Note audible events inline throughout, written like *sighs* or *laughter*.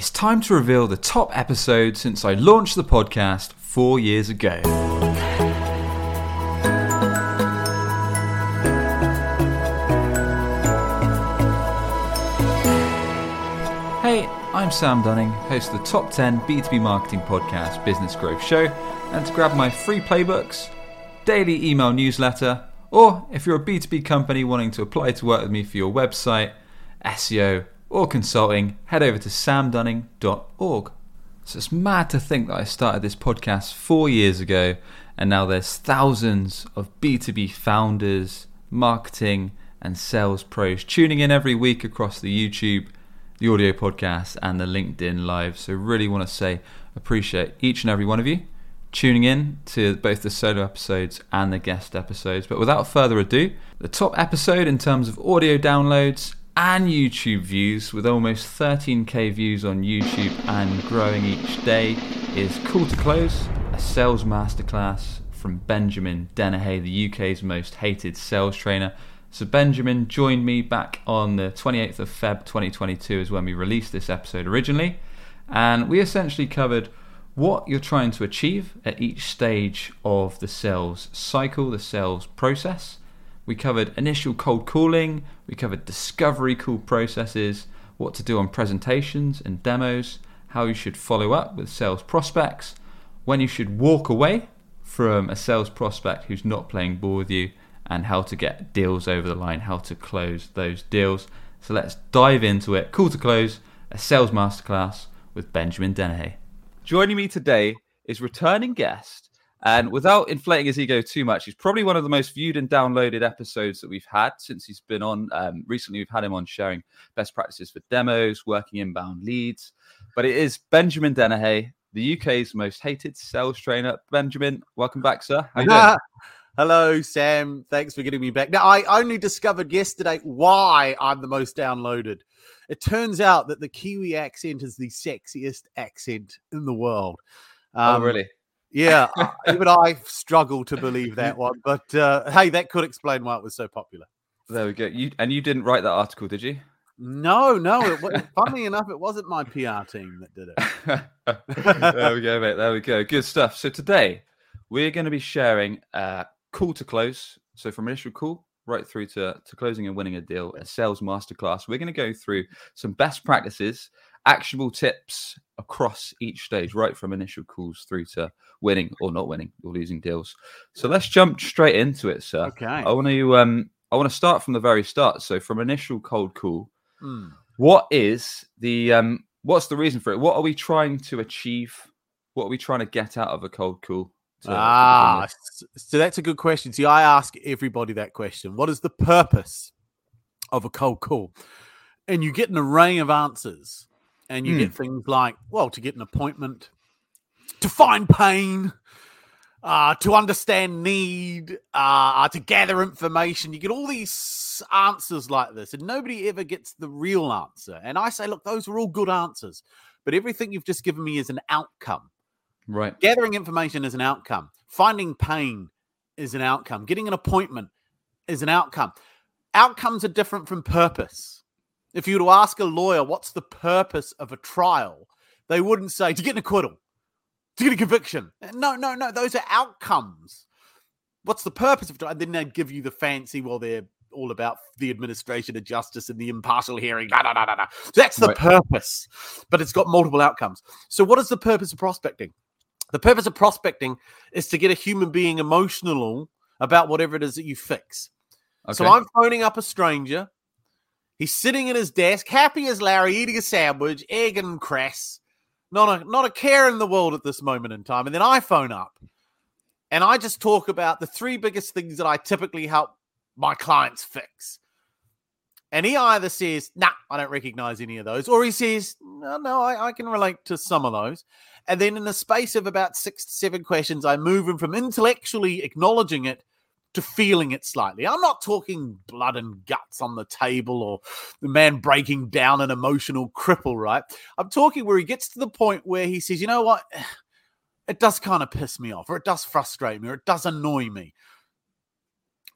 It's time to reveal the top episode since I launched the podcast four years ago. Hey, I'm Sam Dunning, host of the Top 10 B2B Marketing Podcast Business Growth Show. And to grab my free playbooks, daily email newsletter, or if you're a B2B company wanting to apply to work with me for your website, SEO, or consulting, head over to samdunning.org. So it's mad to think that I started this podcast four years ago, and now there's thousands of B2B founders, marketing, and sales pros tuning in every week across the YouTube the audio podcast, and the LinkedIn Live. So, really want to say appreciate each and every one of you tuning in to both the solo episodes and the guest episodes. But without further ado, the top episode in terms of audio downloads and YouTube views, with almost 13k views on YouTube and growing each day, is Call to Close, a sales masterclass from Benjamin Dennehy, the UK's most hated sales trainer. So Benjamin joined me back on the 28th of Feb 2022 is when we released this episode originally, and we essentially covered what you're trying to achieve at each stage of the sales cycle, the sales process. We covered initial cold calling, we covered discovery call processes, what to do on presentations and demos, how you should follow up with sales prospects, when you should walk away from a sales prospect who's not playing ball with you, and how to get deals over the line, how to close those deals. So let's dive into it. Call to close, a sales masterclass with Benjamin Dennehy. Joining me today is returning guest, and without inflating his ego too much, he's probably one of the most viewed and downloaded episodes that we've had since he's been on. Um, recently, we've had him on sharing best practices for demos, working inbound leads. But it is Benjamin Dennehy, the UK's most hated sales trainer. Benjamin, welcome back, sir. How you doing? Hello, Sam. Thanks for getting me back. Now, I only discovered yesterday why I'm the most downloaded. It turns out that the Kiwi accent is the sexiest accent in the world. Um, oh, really? Yeah, *laughs* even I struggle to believe that one. But uh, hey, that could explain why it was so popular. There we go. You and you didn't write that article, did you? No, no. It, funny enough, it wasn't my PR team that did it. *laughs* there we go, mate. There we go. Good stuff. So today we're going to be sharing uh, call to close. So from initial call right through to, to closing and winning a deal, a sales masterclass. We're going to go through some best practices, actionable tips across each stage, right from initial calls through to winning or not winning or losing deals. So let's jump straight into it, sir. Okay. I want to um I want to start from the very start. So from initial cold call, mm. what is the um what's the reason for it? What are we trying to achieve? What are we trying to get out of a cold call? To, ah, to so that's a good question. See, I ask everybody that question. What is the purpose of a cold call? And you get an array of answers, and you get hmm. things like, well, to get an appointment, to find pain, uh, to understand need, uh, to gather information. You get all these answers like this, and nobody ever gets the real answer. And I say, look, those are all good answers, but everything you've just given me is an outcome. Right. Gathering information is an outcome. Finding pain is an outcome. Getting an appointment is an outcome. Outcomes are different from purpose. If you were to ask a lawyer, what's the purpose of a trial? They wouldn't say to get an acquittal, to get a conviction. No, no, no. Those are outcomes. What's the purpose of it? And then they'd give you the fancy, well, they're all about the administration of justice and the impartial hearing. Da, da, da, da, da. So that's the right. purpose, but it's got multiple outcomes. So, what is the purpose of prospecting? The purpose of prospecting is to get a human being emotional about whatever it is that you fix. Okay. So I'm phoning up a stranger. He's sitting at his desk, happy as Larry, eating a sandwich, egg and cress. Not a not a care in the world at this moment in time. And then I phone up and I just talk about the three biggest things that I typically help my clients fix. And he either says, nah, I don't recognize any of those, or he says, no, no, I, I can relate to some of those. And then in the space of about six to seven questions, I move him from intellectually acknowledging it to feeling it slightly. I'm not talking blood and guts on the table or the man breaking down an emotional cripple, right? I'm talking where he gets to the point where he says, you know what? *sighs* It does kind of piss me off, or it does frustrate me, or it does annoy me.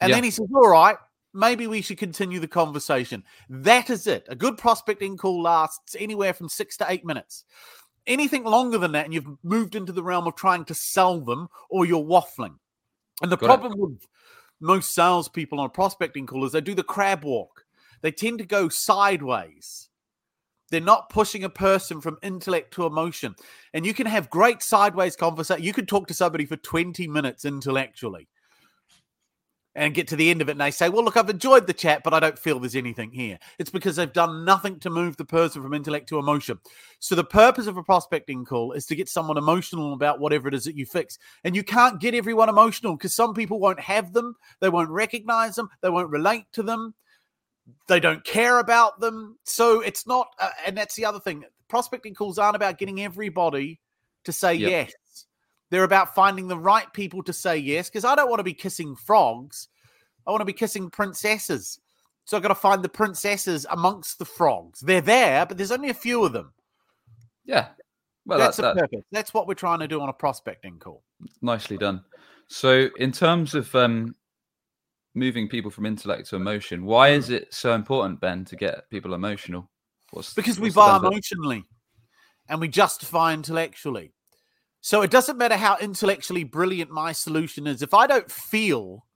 And yeah. then he says, all right, maybe we should continue the conversation. That is it. A good prospecting call lasts anywhere from six to eight minutes. Anything longer than that, and you've moved into the realm of trying to sell them or you're waffling. And the Got it. problem with most salespeople on a prospecting call is they do the crab walk. They tend to go sideways. They're not pushing a person from intellect to emotion. And you can have great sideways conversation. You could talk to somebody for 20 minutes intellectually and get to the end of it and they say, Well, look, I've enjoyed the chat, but I don't feel there's anything here. It's because they've done nothing to move the person from intellect to emotion. So the purpose of a prospecting call is to get someone emotional about whatever it is that you fix. And you can't get everyone emotional because some people won't have them, they won't recognize them, they won't relate to them, they don't care about them. So it's not, uh, and that's the other thing. Prospecting calls aren't about getting everybody to say Yep. yes. They're about finding the right people to say yes because I don't want to be kissing frogs. I want to be kissing princesses. So I've got to find the princesses amongst the frogs. They're there, but there's only a few of them. Yeah. Well, That's that's the purpose. That's what we're trying to do on a prospecting call. nicely done. So, in terms of um, moving people from intellect to emotion, why is it so important, Ben, to get people emotional? What's because we what's the buy emotionally and we justify intellectually. So it doesn't matter how intellectually brilliant my solution is. If I don't feel,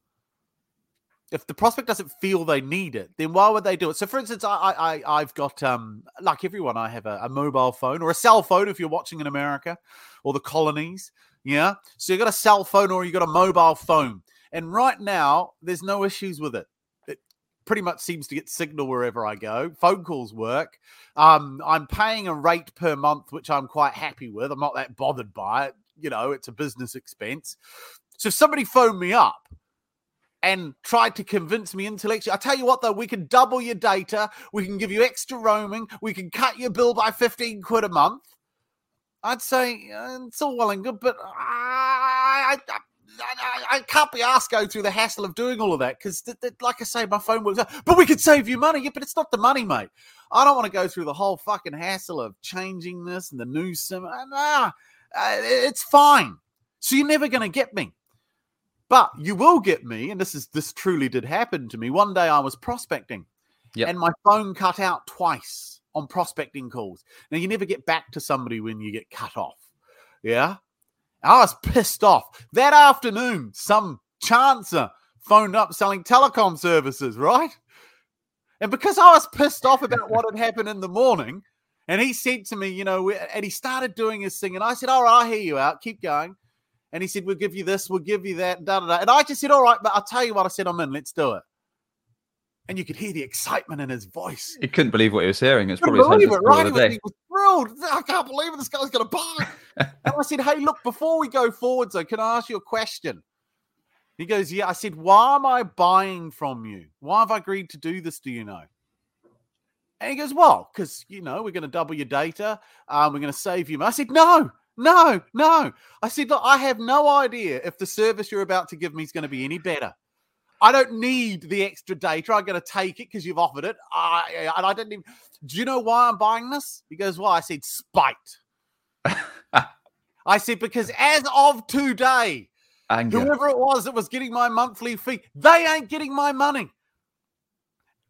if the prospect doesn't feel they need it, then why would they do it? So, for instance, I, I, I've got um, like everyone, I have a, a mobile phone or a cell phone if you're watching in America or the colonies. Yeah, so you got a cell phone or you got a mobile phone, and right now there's no issues with it. Pretty much seems to get signal wherever I go. Phone calls work. Um, I'm paying a rate per month, which I'm quite happy with. I'm not that bothered by it. You know, it's a business expense. So if somebody phoned me up and tried to convince me intellectually, I tell you what, though, we can double your data. We can give you extra roaming. We can cut your bill by 15 quid a month. I'd say uh, it's all well and good, but I, I, I, I can't be asked going through the hassle of doing all of that because, th- th- like I say, my phone works. out. But we could save you money. Yeah, but it's not the money, mate. I don't want to go through the whole fucking hassle of changing this and the new sim. Nah, it's fine. So you're never going to get me. But you will get me, and this is this truly did happen to me. One day I was prospecting, Yep. and my phone cut out twice on prospecting calls. Now you never get back to somebody when you get cut off. Yeah, I was pissed off that afternoon. Some chancer phoned up selling telecom services, right? And because I was pissed off about what had happened in the morning, and he said to me, you know, and he started doing his thing, and I said, "All right, I hear you out. Keep going." And he said, We'll give you this, we'll give you that, da da da. And I just said, All right, but I'll tell you what, I said, I'm in, let's do it. And you could hear the excitement in his voice. He couldn't believe what he was hearing. It's probably his believe it, right? He the was, day. he was thrilled. I can't believe it, this guy's going to buy. and *laughs* I said, Hey, look, before we go forward, so can I ask you a question? He goes, Yeah. I said, Why am I buying from you? Why have I agreed to do this? Do you know? And he goes, Well, because, you know, we're going to double your data. Um, we're going to save you. I said, No, no, no. I said, Look, I have no idea if the service you're about to give me is going to be any better. I don't need the extra data. I'm going to take it because you've offered it. I, and I didn't even. Do you know why I'm buying this? He goes, Why? I said, Spite. *laughs* I said, Because as of today, Anger. whoever it was that was getting my monthly fee, they ain't getting my money.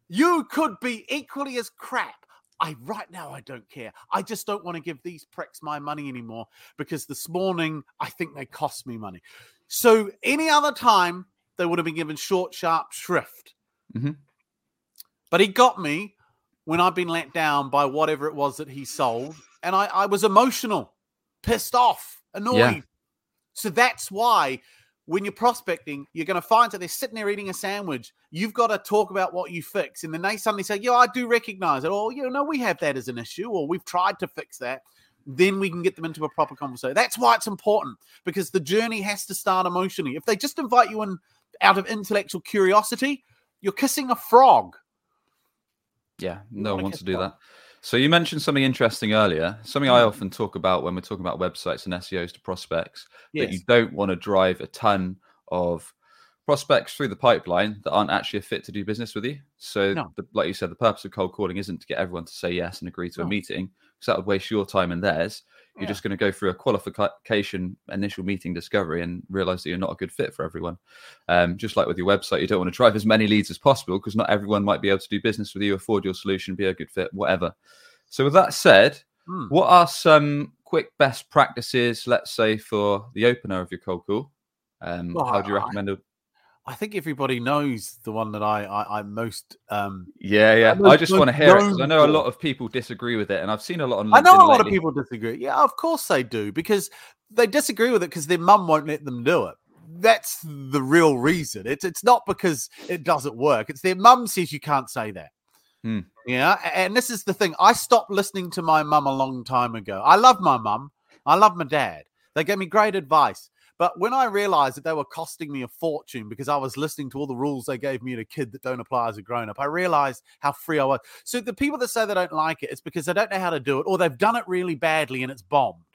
You could be equally as crap. I right now I don't care. I just don't want to give these pricks my money anymore because this morning I think they cost me money. So any other time they would have been given short, sharp shrift. Mhm. But he got me when I've been let down by whatever it was that he sold, and I, I was emotional, pissed off, annoyed. So that's why when you're prospecting, you're going to find that they're sitting there eating a sandwich. You've got to talk about what you fix. And then they suddenly say, Yeah, I do recognize it. Or, you know, we have that as an issue, or we've tried to fix that. Then we can get them into a proper conversation. That's why it's important because the journey has to start emotionally. If they just invite you in out of intellectual curiosity, you're kissing a frog. Yeah, no one wants to do that. So you mentioned something interesting earlier, something I Mm. often talk about when we're talking about websites and SEOs to prospects, that you don't want to drive a ton of prospects through the pipeline that aren't actually a fit to do business with you. So, No. the, like you said, the purpose of cold calling isn't to get everyone to say yes and agree to a meeting, because that would waste your time and theirs. You're just going to go through a qualification initial meeting discovery and realize that you're not a good fit for everyone. Um, just like with your website, you don't want to drive as many leads as possible because not everyone might be able to do business with you, afford your solution, be a good fit, whatever. So, with that said, Hmm. what are some quick best practices, let's say, for the opener of your cold call? Um, Well, how do you recommend it? I think everybody knows the one that I, I I'm most um Yeah, yeah. I'm I just want to hear it because I know a lot of people disagree with it, and I've seen a lot on. I know a LinkedIn lot of people disagree. Yeah, of course they do because they disagree with it because their mum won't let them do it. That's the real reason. It's it's not because it doesn't work. It's their mum says you can't say that. Hmm. Yeah, and this is the thing. I stopped listening to my mum a long time ago. I love my mum. I love my dad. They gave me great advice. But when I realized that they were costing me a fortune because I was listening to all the rules they gave me as a kid that don't apply as a grown up, I realized how free I was. So the people that say they don't like it, it's because they don't know how to do it or they've done it really badly and it's bombed.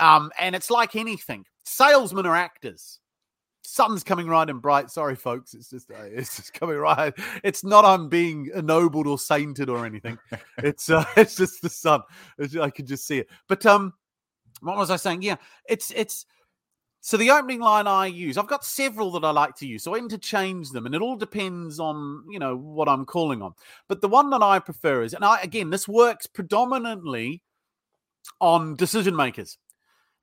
Um, and it's like anything. Salesmen are actors. Sun's coming right and bright. Sorry, folks. It's just uh, it's just coming right. It's not I'm being ennobled or sainted or anything. *laughs* It's uh, *laughs* it's just the sun. It's- I can just see it. But um, what was I saying? Yeah, it's it's so the opening line I use, I've got several that I like to use, so I interchange them, and it all depends on you know what I'm calling on. But the one that I prefer is, and I again, this works predominantly on decision makers.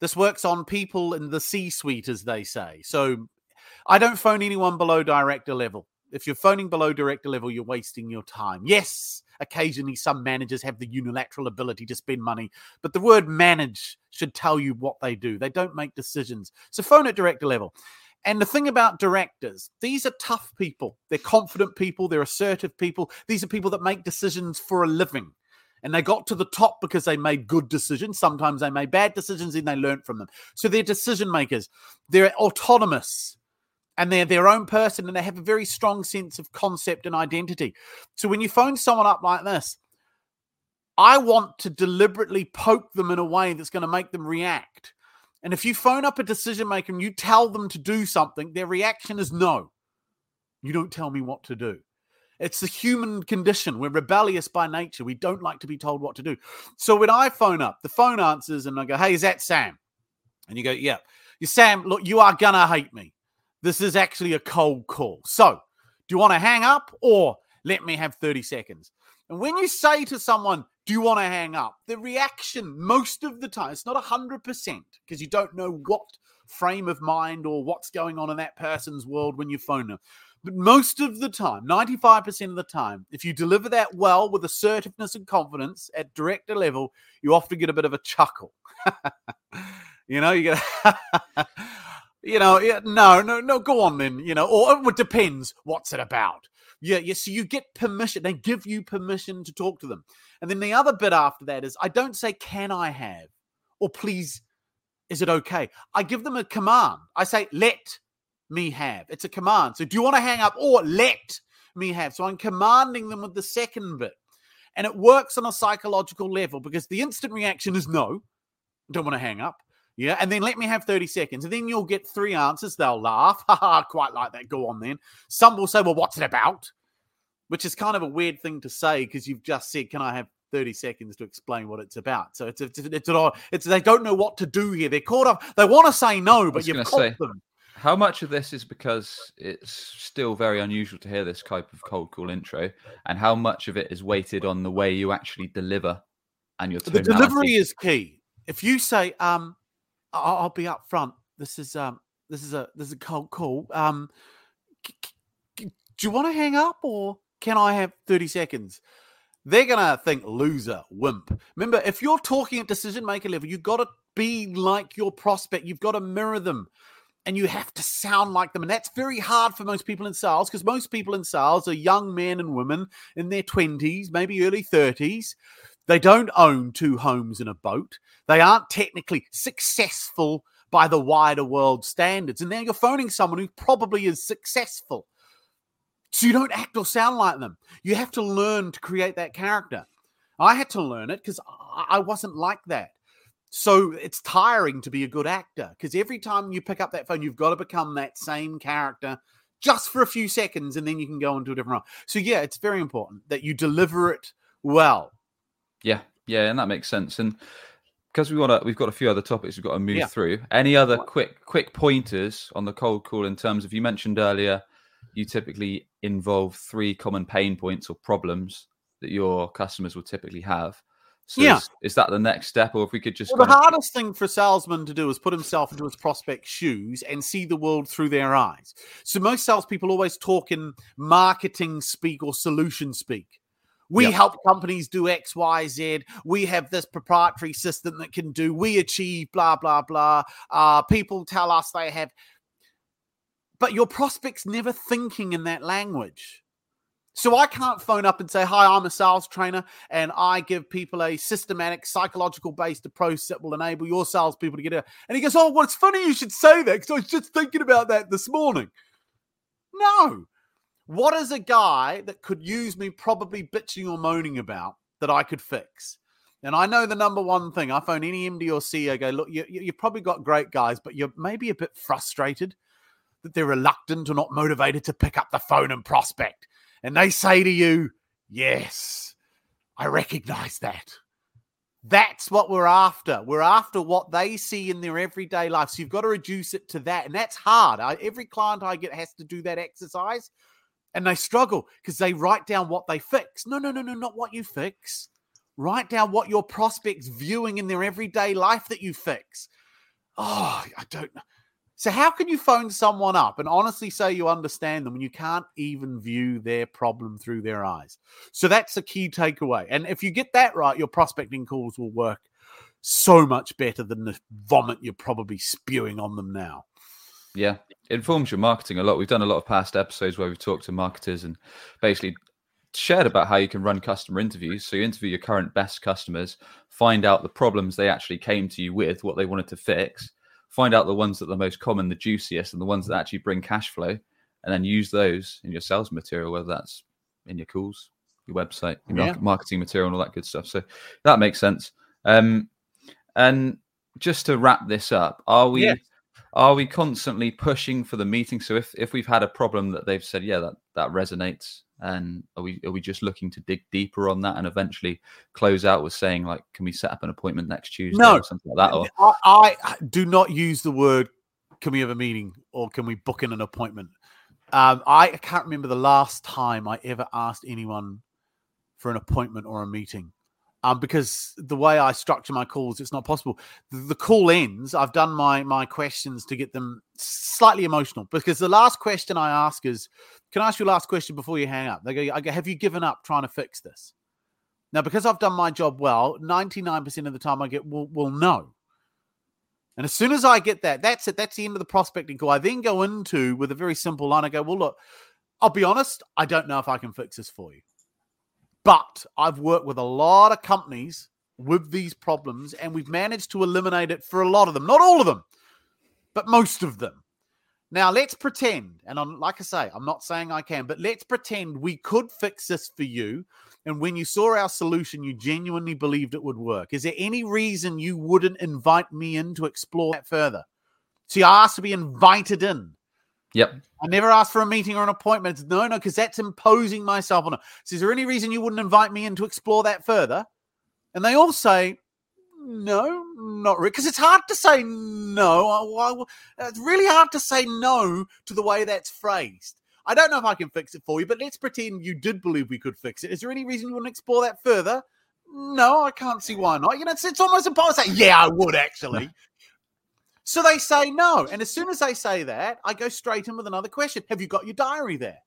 This works on people in the C-suite, as they say. So I don't phone anyone below director level. If you're phoning below director level, you're wasting your time. Yes, occasionally some managers have the unilateral ability to spend money, but the word manage should tell you what they do. They don't make decisions. So phone at director level. And the thing about directors, these are tough people. They're confident people. They're assertive people. These are people that make decisions for a living. And they got to the top because they made good decisions. Sometimes they made bad decisions and they learned from them. So they're decision makers. They're autonomous and they're their own person and they have a very strong sense of concept and identity. So when you phone someone up like this, I want to deliberately poke them in a way that's going to make them react. And if you phone up a decision maker and you tell them to do something, their reaction is no. You don't tell me what to do. It's the human condition. We're rebellious by nature. We don't like to be told what to do. So when I phone up, the phone answers and I go, Hey, is that Sam? And you go, Yeah. You Sam, look, you are gonna hate me. This is actually a cold call. So do you want to hang up or let me have 30 seconds? And when you say to someone, Do you want to hang up? The reaction, most of the time, it's not 100% because you don't know what frame of mind or what's going on in that person's world when you phone them. But most of the time, 95% of the time, if you deliver that well with assertiveness and confidence at director level, you often get a bit of a chuckle. *laughs* you know, you get, *laughs* you know, yeah, no, no, no, go on then, you know, or oh, it depends what's it about. Yeah, yeah. So you get permission. They give you permission to talk to them. And then the other bit after that is I don't say, can I have? Or please, is it okay? I give them a command. I say, let me have. It's a command. So do you want to hang up or let me have? So I'm commanding them with the second bit. And it works on a psychological level because the instant reaction is no, don't want to hang up. Yeah. And then let me have 30 seconds. And then you'll get three answers. They'll laugh. *laughs* Ha ha, quite like that. Go on then. Some will say, well, what's it about? Which is kind of a weird thing to say because you've just said, can I have 30 seconds to explain what it's about? So it's, it's, it's, it's, it's they don't know what to do here. They're caught up. They want to say no, but you've caught say, them. How much of this is because it's still very unusual to hear this type of cold call intro, and how much of it is weighted on the way you actually deliver and your The delivery is key. If you say, um, I'll, I'll be up front. This is um, this is a this is a cold call. Um, c- c- do you want to hang up or can I have thirty seconds? They're gonna think loser, wimp. Remember, if you're talking at decision maker level, you've got to be like your prospect. You've got to mirror them and you have to sound like them. And that's very hard for most people in sales because most people in sales are young men and women in their 20s, maybe early 30s. They don't own two homes and a boat. They aren't technically successful by the wider world standards. And now you're phoning someone who probably is successful. So you don't act or sound like them. You have to learn to create that character. I had to learn it because I wasn't like that. So it's tiring to be a good actor because every time you pick up that phone, you've got to become that same character just for a few seconds and then you can go into a different role. So, yeah, it's very important that you deliver it well. Yeah, yeah, and that makes sense. And because we want to, we've got a few other topics we've got to move Yeah. through. Any other quick quick pointers on the cold call in terms of you mentioned earlier, you typically involve three common pain points or problems that your customers will typically have. So Yeah. is, is that the next step, or if we could just Well, the of- hardest thing for a salesman to do is put himself into his prospect's shoes and see the world through their eyes. So most salespeople always talk in marketing speak or solution speak. We Yep. help companies do X, Y, Z. We have this proprietary system that can do. We achieve blah blah blah. Uh, people tell us they have, but your prospect's never thinking in that language. So I can't phone up and say, "Hi, I'm a sales trainer, and I give people a systematic, psychological-based approach that will enable your salespeople to get it." And he goes, "Oh, well, it's funny you should say that because I was just thinking about that this morning." No, what is a guy that could use me probably bitching or moaning about that I could fix? And I know the number one thing. I phone any MD or CEO, go, look, you, you- you've probably got great guys, but you're maybe a bit frustrated that they're reluctant or not motivated to pick up the phone and prospect. And they say to you, yes, I recognize that. That's what we're after. We're after what they see in their everyday life. So you've got to reduce it to that. And that's hard. I, every client I get has to do that exercise and they struggle because they write down what they fix. No, no, no, no, not what you fix. Write down what your prospects viewing in their everyday life that you fix. Oh, I don't know. So how can you phone someone up and honestly say you understand them when you can't even view their problem through their eyes? So that's a key takeaway. And if you get that right, your prospecting calls will work so much better than the vomit you're probably spewing on them now. Yeah, it informs your marketing a lot. We've done a lot of past episodes where we've talked to marketers and basically shared about how you can run customer interviews. So you interview your current best customers, find out the problems they actually came to you with, what they wanted to fix, find out the ones that are the most common, the juiciest, and the ones that actually bring cash flow, and then use those in your sales material, whether that's in your calls, your website, your Yeah. marketing material, and all that good stuff. So that makes sense. Um, and just to wrap this up, are we? Yes. Are we constantly pushing for the meeting? So if, if we've had a problem that they've said yeah that that resonates and are we are we just looking to dig deeper on that and eventually close out with saying like can we set up an appointment next tuesday No. or something like that? Or I, I do not use the word can we have a meeting? or can we book in an appointment? Um, i can't remember the last time i ever asked anyone for an appointment or a meeting um, because the way i structure my calls it's not possible the, the call ends i've done my my questions to get them slightly emotional because the last question i ask is can i ask you a last question before you hang up they go, I go have you given up trying to fix this now because i've done my job well 99% of the time i get well, well no and as soon as I get that, that's it. That's the end of the prospecting call. I then go into with a very simple line. I go, well, look, I'll be honest, I don't know if I can fix this for you. But I've worked with a lot of companies with these problems, and we've managed to eliminate it for a lot of them. Not all of them, but most of them. Now let's pretend, and I'm like I say, I'm not saying I can, but let's pretend we could fix this for you. And when you saw our solution, you genuinely believed it would work. Is there any reason you wouldn't invite me in to explore that further? See, I asked to be invited in. Yep I never asked for a meeting or an appointment. No, no, because that's imposing myself on her. So is there any reason you wouldn't invite me in to explore that further? And they all say, no, not really. Because it's hard to say no. It's really hard to say no to the way that's phrased. I don't know if I can fix it for you, but let's pretend you did believe we could fix it. Is there any reason you wouldn't explore that further? No, I can't see why not. You know, it's, it's almost impossible to say, yeah, I would actually. So they say no. And as soon as they say that, I go straight in with another question. Have you got your diary there?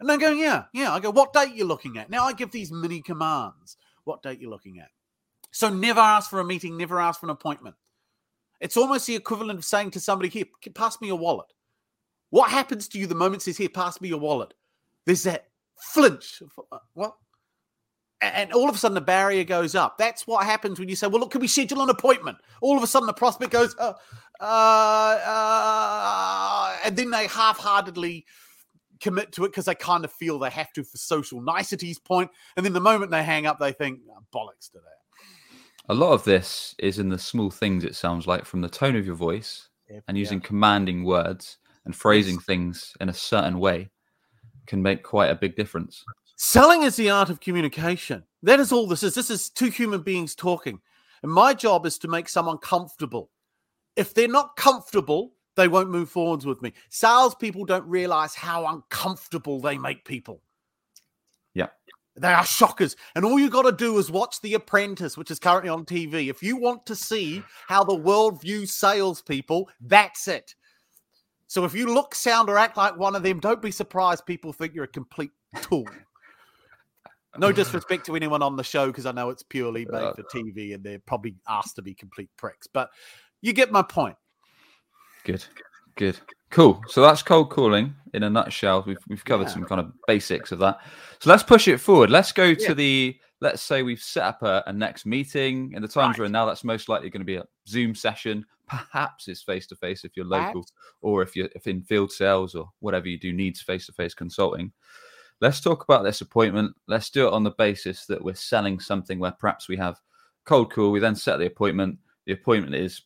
And they go, yeah, yeah. I go, what date you looking at? Now I give these mini commands. What date you looking at? So never ask for a meeting, never ask for an appointment. It's almost the equivalent of saying to somebody, here, pass me your wallet. What happens to you the moment says, here, pass me your wallet? There's that flinch. Uh, What? And all of a sudden, the barrier goes up. That's what happens when you say, "Well, look, can we schedule an appointment?" All of a sudden, the prospect goes, uh, uh, uh, and then they half-heartedly commit to it because they kind of feel they have to for social niceties point. And then the moment they hang up, they think, "Oh, "Bollocks to that." a lot of this is in the small things it sounds like from the tone of your voice and using commanding words and phrasing things in a certain way can make quite a big difference Selling is the art of communication. That is all this is. This is two human beings talking. And my job is to make someone comfortable. If they're not comfortable, they won't move forwards with me. Salespeople don't realize how uncomfortable they make people. Yeah. They are shockers. And all you got to do is watch The Apprentice, which is currently on TV. If you want to see how the world views salespeople, that's it. So if you look, sound, or act like one of them, don't be surprised people think you're a complete tool. No disrespect to anyone on the show because I know it's purely made for TV and they're probably asked to be complete pricks. But you get my point. Good, good, cool. So that's cold calling in a nutshell. We've we've covered Yeah. some kind of basics of that. So let's push it forward. Let's go Yeah. to the. Let's say we've set up a, a next meeting. In the times we're in now, that's most likely going to be a Zoom session. Perhaps it's face to face if you're local, Perhaps. or if you're if in field sales or whatever you do needs face to face consulting. Let's talk about this appointment. Let's do it on the basis that we're selling something where perhaps we have cold call. We then set the appointment. The appointment is,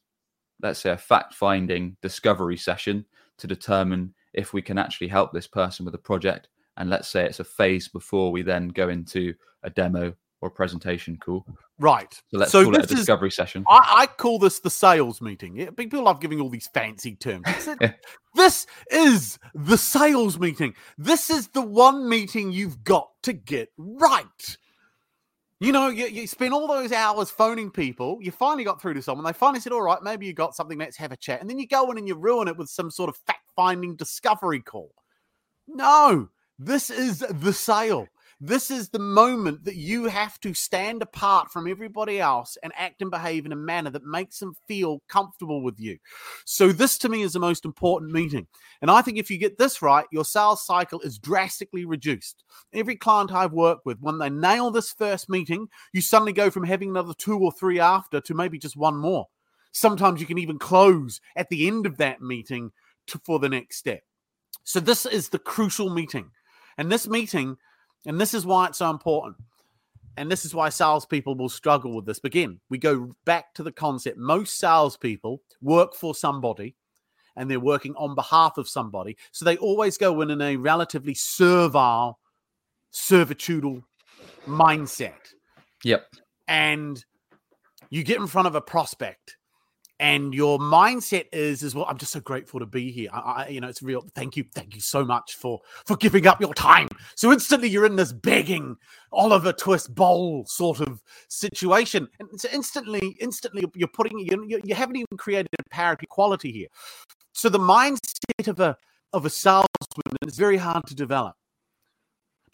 let's say, a fact finding discovery session to determine if we can actually help this person with a project. And let's say it's a phase before we then go into a demo or a presentation call. Right. So let's So call it a this is- discovery session. I, I call this the sales meeting. Yeah, People love giving all these fancy terms. This is- *laughs* Yeah. This is the sales meeting. This is the one meeting you've got to get right. You know, you, you spend all those hours phoning people. You finally got through to someone. They finally said, All right, maybe you got something. Let's have a chat. And then you go in and you ruin it with some sort of fact finding discovery call. No, this is the sale. This is the moment that you have to stand apart from everybody else and act and behave in a manner that makes them feel comfortable with you. So, this to me is the most important meeting. And I think if you get this right, your sales cycle is drastically reduced. Every client I've worked with, when they nail this first meeting, you suddenly go from having another two or three after to maybe just one more. Sometimes you can even close at the end of that meeting to, for the next step. So, this is the crucial meeting. And this meeting, and this is why it's so important. And this is why salespeople will struggle with this. Again, we go back to the concept. Most salespeople work for somebody and they're working on behalf of somebody. So they always go in in a relatively servile, servitudal mindset. Yep. And you get in front of a prospect and your mindset is as well i'm just so grateful to be here. I, I you know it's real thank you thank you so much for for giving up your time. So instantly you're in this begging oliver twist bowl sort of situation and so instantly instantly you're putting you, you, you haven't even created a parity quality here. So the mindset of a of a salesman is very hard to develop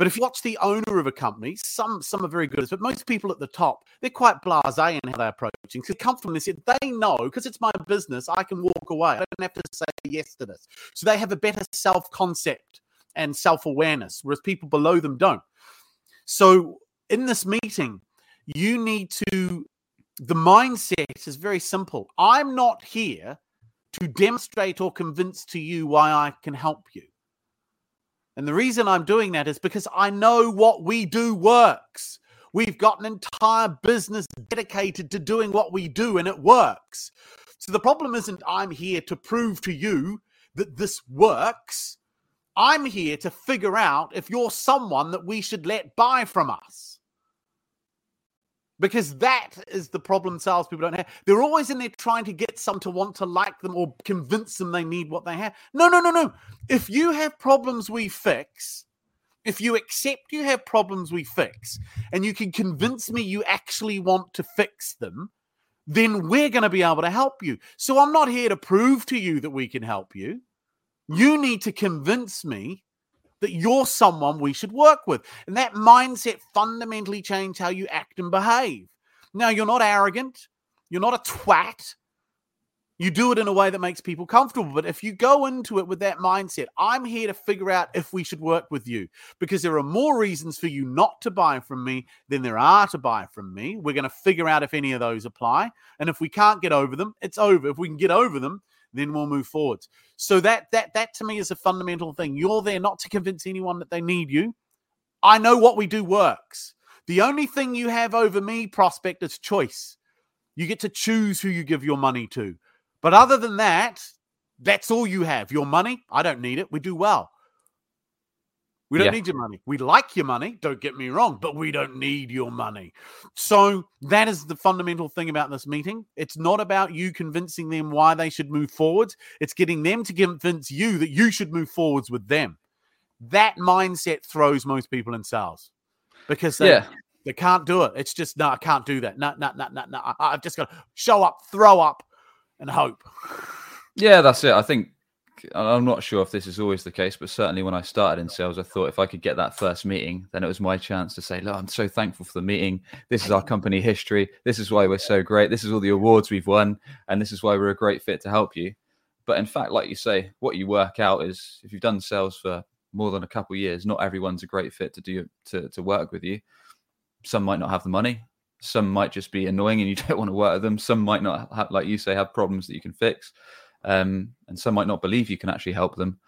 but if you watch the owner of a company, some some are very good, but most people at the top, they're quite blasé in how they're approaching. Because this; they know because it's my business, I can walk away. I don't have to say yes to this. So they have a better self concept and self awareness, whereas people below them don't. So in this meeting, you need to. The mindset is very simple. I'm not here to demonstrate or convince to you why I can help you. And the reason I'm doing that is because I know what we do works. We've got an entire business dedicated to doing what we do, and it works. So the problem isn't I'm here to prove to you that this works. I'm here to figure out if you're someone that we should let buy from us. Because that is the problem salespeople don't have. They're always in there trying to get some to want to like them or convince them they need what they have. No, no, no, no. If you have problems we fix, if you accept you have problems we fix, and you can convince me you actually want to fix them, then we're going to be able to help you. So I'm not here to prove to you that we can help you. You need to convince me that you're someone we should work with. And that mindset fundamentally change how you act and behave. Now, you're not arrogant, you're not a twat. You do it in a way that makes people comfortable. But if you go into it with that mindset, I'm here to figure out if we should work with you because there are more reasons for you not to buy from me than there are to buy from me. We're going to figure out if any of those apply. And if we can't get over them, it's over. If we can get over them, then we'll move forwards. So that that that to me is a fundamental thing. You're there not to convince anyone that they need you. I know what we do works. The only thing you have over me, prospect, is choice. You get to choose who you give your money to. But other than that, that's all you have. Your money, I don't need it. We do well. We don't Yeah. need your money. We like your money, don't get me wrong, but we don't need your money. So that is the fundamental thing about this meeting. It's not about you convincing them why they should move forwards. It's getting them to convince you that you should move forwards with them. That mindset throws most people in sales because they, yeah, they can't do it. It's just no, I can't do that. No, no, no, no, no. I've just got to show up, throw up, and hope. yeah, that's it. I think I'm not sure if this is always the case, but certainly when I started in sales, I thought if I could get that first meeting, then it was my chance to say, "Look, I'm so thankful for the meeting. This is our company history. This is why we're so great. This is all the awards we've won, and this is why we're a great fit to help you." But in fact, like you say, what you work out is if you've done sales for more than a couple years, not everyone's a great fit to do to to work with you. Some might not have the money. Some might just be annoying and you *laughs* don't want to work with them. Some might not have, like you say, have problems that you can fix. Um, and some might not believe you can actually help them.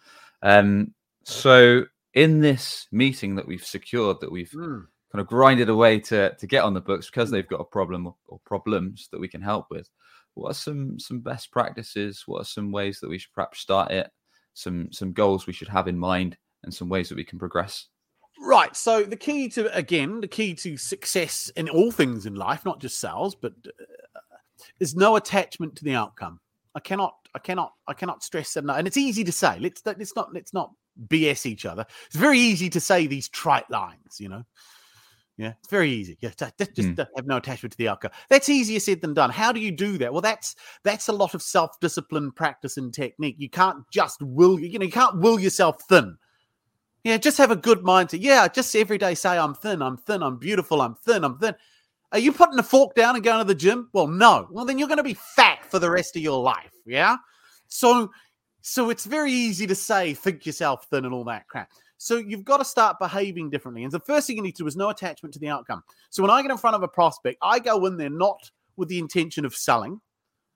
Um, so in this meeting that we've secured, that we've Mm. kind of grinded away to to get on the books because they've got a problem or, problems that we can help with. What are some some best practices? What are some ways that we should perhaps start it? Some some goals we should have in mind, and some ways that we can progress. Right. So the key to again, the key to success in all things in life, not just sales, but uh, is no attachment to the outcome. I cannot, I cannot, I cannot stress that enough. And it's easy to say. Let's let's not let's not BS each other. It's very easy to say these trite lines, you know. Yeah, it's very easy. Yeah, just, just uh, have no attachment to the outcome. That's easier said than done. How do you do that? Well, that's that's a lot of self-discipline, practice, and technique. You can't just will you know you can't will yourself thin. Yeah, just have a good mindset. Yeah, just every day say I'm thin, I'm thin, I'm beautiful, I'm thin, I'm thin. Are you putting a fork down and going to the gym? Well, no. Well, then you're going to be fat for the rest of your life. Yeah. So, so it's very easy to say think yourself thin and all that crap. So you've got to start behaving differently. And the first thing you need to do is no attachment to the outcome. So when I get in front of a prospect, I go in there not with the intention of selling,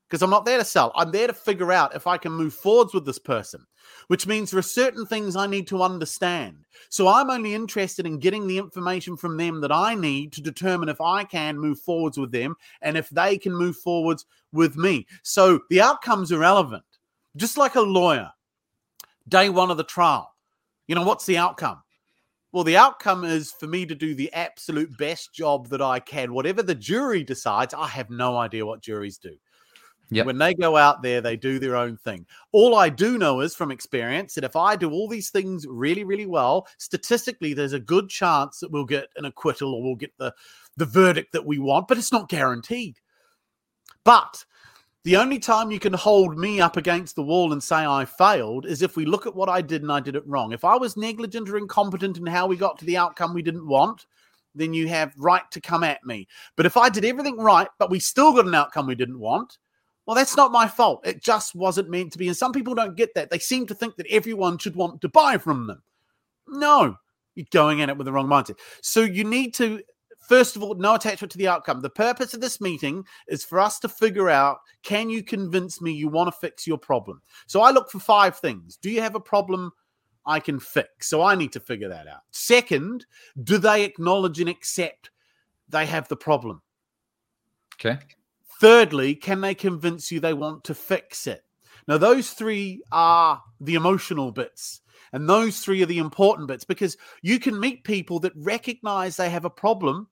because I'm not there to sell. I'm there to figure out if I can move forwards with this person, which means there are certain things I need to understand. So I'm only interested in getting the information from them that I need to determine if I can move forwards with them and if they can move forwards with me. So the outcome's irrelevant. Just like a lawyer, day one of the trial. You know, what's the outcome? Well, the outcome is for me to do the absolute best job that I can. Whatever the jury decides, I have no idea what juries do. Yep. When they go out there, they do their own thing. All I do know is from experience that if I do all these things really, really well, statistically, there's a good chance that we'll get an acquittal or we'll get the, the verdict that we want, but it's not guaranteed. But the only time you can hold me up against the wall and say I failed is if we look at what I did and I did it wrong. If I was negligent or incompetent in how we got to the outcome we didn't want, then you have right to come at me. But if I did everything right, but we still got an outcome we didn't want, well, that's not my fault. It just wasn't meant to be. And some people don't get that. They seem to think that everyone should want to buy from them. No, you're going at it with the wrong mindset. So you need to, first of all, no attachment to the outcome. The purpose of this meeting is for us to figure out can you convince me you want to fix your problem? So I look for five things. Do you have a problem I can fix? So I need to figure that out. Second, do they acknowledge and accept they have the problem? Okay. Thirdly, can they convince you they want to fix it? Now, those three are the emotional bits, and those three are the important bits because you can meet people that recognize they have a problem,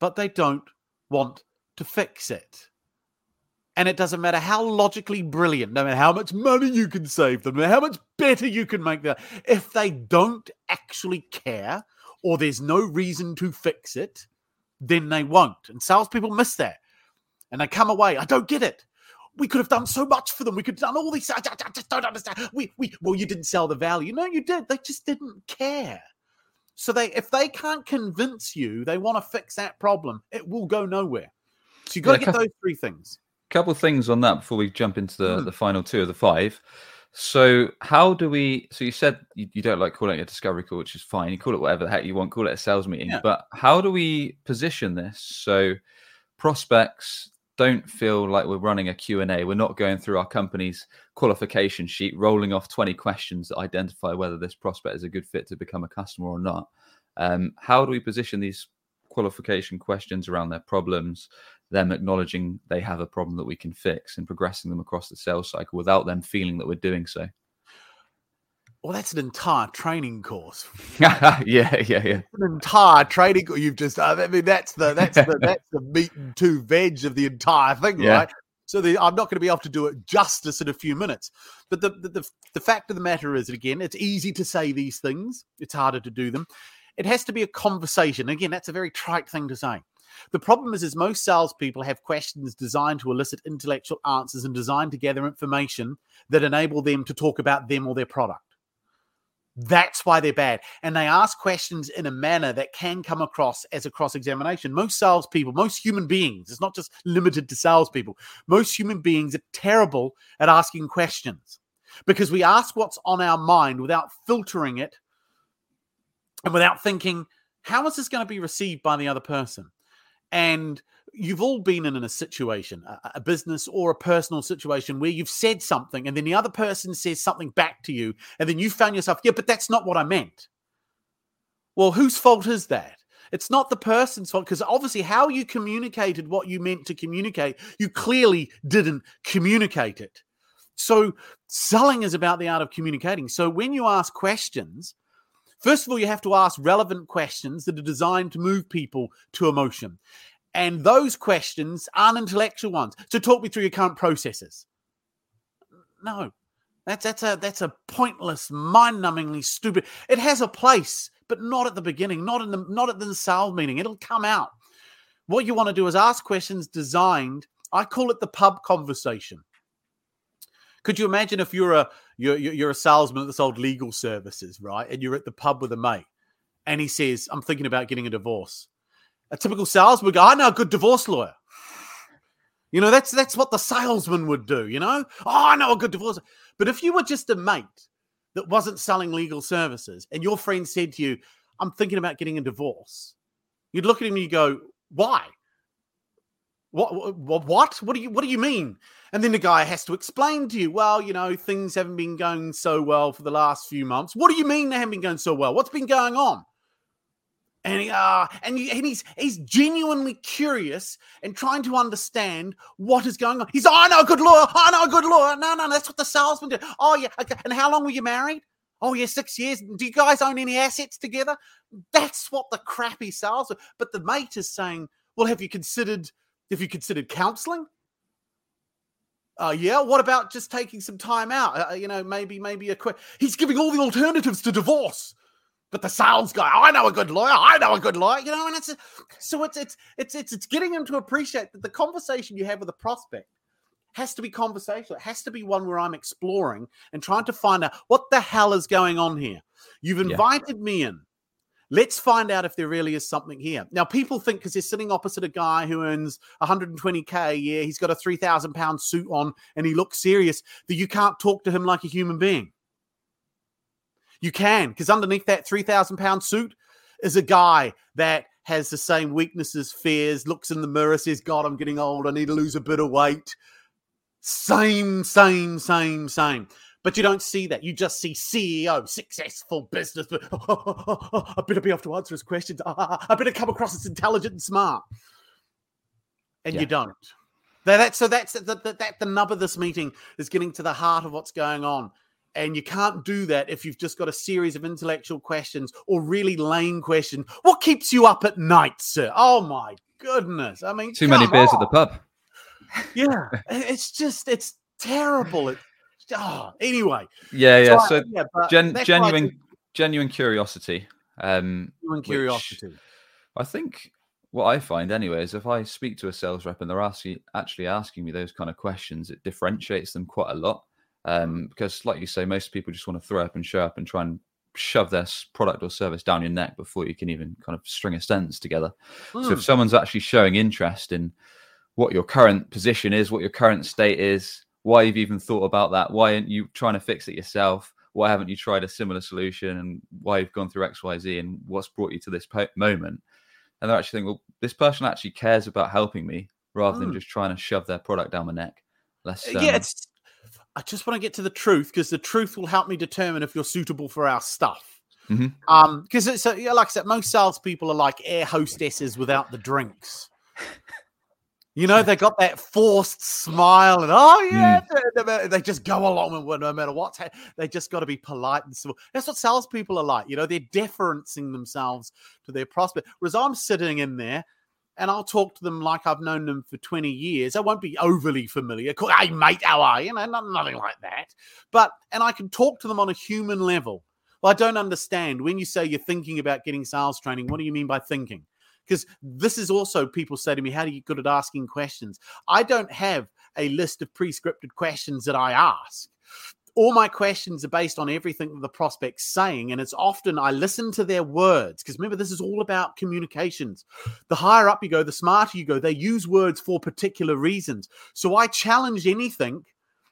but they don't want to fix it. And it doesn't matter how logically brilliant, no matter how much money you can save them, no matter how much better you can make them, if they don't actually care or there's no reason to fix it, then they won't. And salespeople miss that and they come away. I don't get it. We could have done so much for them. We could have done all these. I, I- I just don't understand. We, we, well, you didn't sell the value. No, you did. They just didn't care. So they, if they can't convince you they want to fix that problem, it will go nowhere. So you got to Yeah, get co- those three things. couple things on that before we jump into the, Mm. the final two of the five. So, how do we? So, you said you, you don't like calling it a discovery call, which is fine. You call it whatever the heck you want. Call it a sales meeting. Yeah. But how do we position this so prospects don't feel like we're running a Q and A? We're not going through our company's qualification sheet, rolling off twenty questions that identify whether this prospect is a good fit to become a customer or not. Um, how do we position these qualification questions around their problems, them acknowledging they have a problem that we can fix and progressing them across the sales cycle without them feeling that we're doing so. Well, that's an entire training course. *laughs* yeah, yeah, yeah. An entire training. course. You've just. I mean, that's the that's the *laughs* that's the meat and two veg of the entire thing, Yeah. right? So the, I'm not going to be able to do it justice in a few minutes. But the, the the the fact of the matter is, again, it's easy to say these things. It's harder to do them. It has to be a conversation. Again, that's a very trite thing to say. The problem is, is most salespeople have questions designed to elicit intellectual answers and designed to gather information that enable them to talk about them or their product. That's why they're bad. And they ask questions in a manner that can come across as a cross examination. Most salespeople, most human beings, it's not just limited to salespeople, most human beings are terrible at asking questions because we ask what's on our mind without filtering it and without thinking, how is this going to be received by the other person? And you've all been in a situation, a, a business or a personal situation where you've said something and then the other person says something back to you, and then you found yourself, yeah, but that's not what I meant. Well, whose fault is that? It's not the person's fault because obviously, how you communicated what you meant to communicate, you clearly didn't communicate it. So, selling is about the art of communicating. So, when you ask questions, First of all, you have to ask relevant questions that are designed to move people to emotion. And those questions aren't intellectual ones. So talk me through your current processes. No. That's that's a that's a pointless, mind-numbingly stupid. It has a place, but not at the beginning, not in the not at the sales meeting. It'll come out. What you want to do is ask questions designed. I call it the pub conversation. Could you imagine if you're a you're you're a salesman that sold legal services, right? And you're at the pub with a mate, and he says, "I'm thinking about getting a divorce." A typical salesman go, "I know a good divorce lawyer." You know, that's that's what the salesman would do. You know, oh, I know a good divorce. But if you were just a mate that wasn't selling legal services, and your friend said to you, "I'm thinking about getting a divorce," you'd look at him and you go, "Why?" What, what what what do you what do you mean and then the guy has to explain to you well you know things haven't been going so well for the last few months what do you mean they haven't been going so well what's been going on and he, uh, and, he, and he's he's genuinely curious and trying to understand what is going on he's oh, I know a good lawyer I know a good lawyer no no that's what the salesman did oh yeah okay. and how long were you married oh yeah six years do you guys own any assets together that's what the crappy sales but the mate is saying well have you considered have you considered counseling? Uh, yeah. What about just taking some time out? Uh, you know, maybe, maybe a quick. He's giving all the alternatives to divorce. But the sales guy, I know a good lawyer. I know a good lawyer. You know, and it's so it's it's it's it's it's getting him to appreciate that the conversation you have with a prospect has to be conversational. It has to be one where I'm exploring and trying to find out what the hell is going on here. You've invited me in. Let's find out if there really is something here. Now, people think because they're sitting opposite a guy who earns 120k a year, he's got a 3,000 pound suit on, and he looks serious, that you can't talk to him like a human being. You can, because underneath that 3,000 pound suit is a guy that has the same weaknesses, fears, looks in the mirror, says, God, I'm getting old. I need to lose a bit of weight. Same, same, same, same. But you don't see that. You just see CEO, successful business. But oh, oh, oh, I better be able to answer his questions. Ah, ah, ah, I better come across as intelligent and smart. And Yeah. you don't. That, so that's the, the, that the nub of this meeting is getting to the heart of what's going on. And you can't do that if you've just got a series of intellectual questions or really lame questions. What keeps you up at night, sir? Oh my goodness! I mean, Too many beers at the pub. *laughs* Yeah, it's just it's terrible. It, oh, anyway, Yeah, yeah. I- So yeah, gen- that's why I genuine, think genuine curiosity. Um, genuine curiosity. I think what I find anyway is if I speak to a sales rep and they're asking, actually asking me those kind of questions, it differentiates them quite a lot. Um, because, like you say, most people just want to throw up and show up and try and shove their product or service down your neck before you can even kind of string a sentence together. So Mm. if someone's actually showing interest in what your current position is, what your current state is, why you've even thought about that, why aren't you trying to fix it yourself? Why haven't you tried a similar solution and why you've gone through X, Y, Z and what's brought you to this po- moment? And they're actually thinking, well, this person actually cares about helping me rather than Mm. just trying to shove their product down my neck. Let's, yeah, um, it's. I just want to get to the truth because the truth will help me determine if you're suitable for our stuff. Mhm. Um, because it's a, yeah, like I said, most salespeople are like air hostesses without the drinks. You know, they got that forced smile and oh yeah, mm. they just go along with no matter what. They just got to be polite and civil. That's what salespeople are like. You know, they're deferencing themselves to their prospect. Whereas I'm sitting in there and I'll talk to them like I've known them for 20 years. I won't be overly familiar. Hey, mate, how are you? You know, nothing like that. But, and I can talk to them on a human level. Well, I don't understand when you say you're thinking about getting sales training. What do you mean by thinking? Because this is also people say to me, How do you get good at asking questions? I don't have a list of pre scripted questions that I ask all my questions are based on everything the prospect's saying. And it's often I listen to their words because remember, this is all about communications. The higher up you go, the smarter you go. They use words for particular reasons. So I challenge anything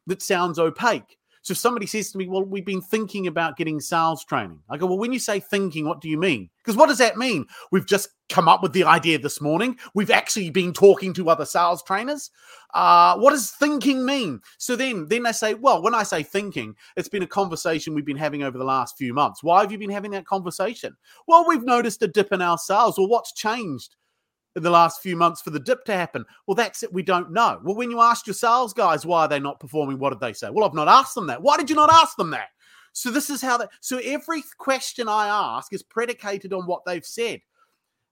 that sounds opaque. So if somebody says to me, Well, we've been thinking about getting sales training, I go, Well, when you say thinking, what do you mean? Because what does that mean? We've just come up with the idea this morning. We've actually been talking to other sales trainers. Uh, what does thinking mean? So then, then they say, Well, when I say thinking, it's been a conversation we've been having over the last few months. Why have you been having that conversation? Well, we've noticed a dip in our sales. Well, what's changed? In the last few months for the dip to happen? Well, that's it. We don't know. Well, when you asked your sales guys why are they not performing, what did they say? Well, I've not asked them that. Why did you not ask them that? So this is how that. So every question I ask is predicated on what they've said.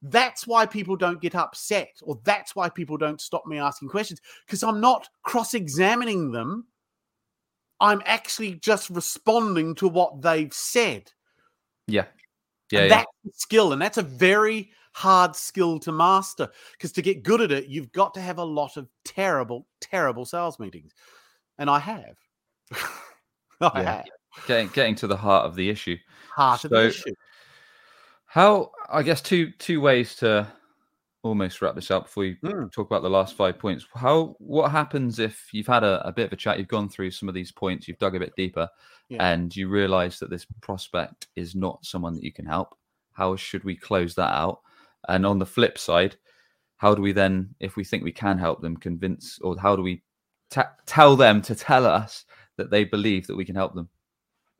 That's why people don't get upset, or that's why people don't stop me asking questions because I'm not cross examining them. I'm actually just responding to what they've said. Yeah. Yeah. yeah. That's skill. And that's a very hard skill to master because to get good at it, you've got to have a lot of terrible, terrible sales meetings. And I have. *laughs* I yeah. have. Getting, getting to the heart of the issue. Heart so, of the issue. How, I guess, two two ways to almost wrap this up before we mm. talk about the last five points. How what happens if you've had a, a, bit of a chat, you've gone through some of these points, you've dug a bit deeper, yeah. and you realize that this prospect is not someone that you can help? How should we close that out? And on the flip side, how do we then, if we think we can help them, convince, or how do we t- tell them to tell us that they believe that we can help them?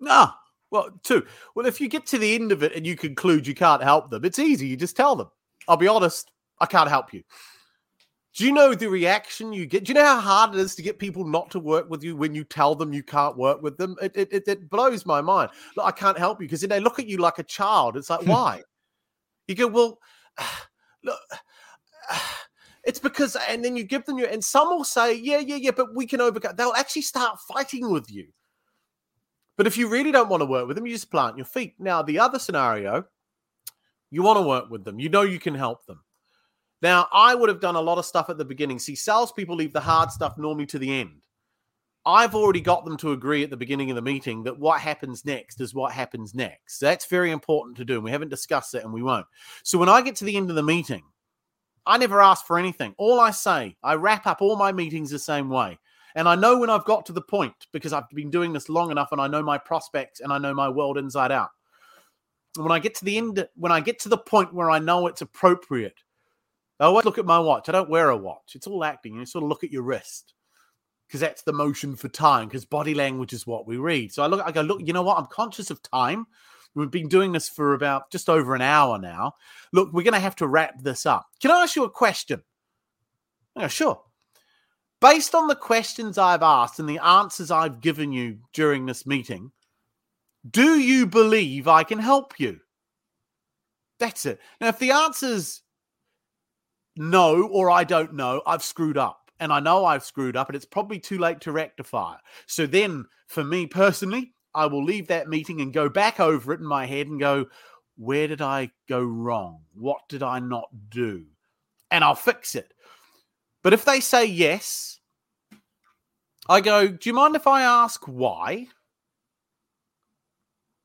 Ah, Well, two. Well, if you get to the end of it and you conclude you can't help them, it's easy. You just tell them. I'll be honest, I can't help you. Do you know the reaction you get? Do you know how hard it is to get people not to work with you when you tell them you can't work with them? It, it, it blows my mind. Look, I can't help you because then they look at you like a child. It's like, why? you go, well, *sighs* look, *sighs* it's because, and then you give them your, and some will say, yeah, yeah, yeah, but we can overcome. They'll actually start fighting with you. But if you really don't want to work with them, you just plant your feet. Now, the other scenario, you want to work with them. You know you can help them. Now, I would have done a lot of stuff at the beginning. See, salespeople leave the hard stuff normally to the end. I've already got them to agree at the beginning of the meeting that what happens next is what happens next. That's very important to do. And we haven't discussed it and we won't. So when I get to the end of the meeting, I never ask for anything. All I say, I wrap up all my meetings the same way. And I know when I've got to the point because I've been doing this long enough and I know my prospects and I know my world inside out. When I get to the end, when I get to the point where I know it's appropriate, I always look at my watch. I don't wear a watch. It's all acting. You sort of look at your wrist because that's the motion for time because body language is what we read. So I look, I go, look, you know what? I'm conscious of time. We've been doing this for about just over an hour now. Look, we're going to have to wrap this up. Can I ask you a question? Yeah, sure. Based on the questions I've asked and the answers I've given you during this meeting, do you believe I can help you? That's it. Now, if the answer's no or I don't know, I've screwed up and I know I've screwed up and it's probably too late to rectify. So then, for me personally, I will leave that meeting and go back over it in my head and go, where did I go wrong? What did I not do? And I'll fix it. But if they say yes, I go, do you mind if I ask why?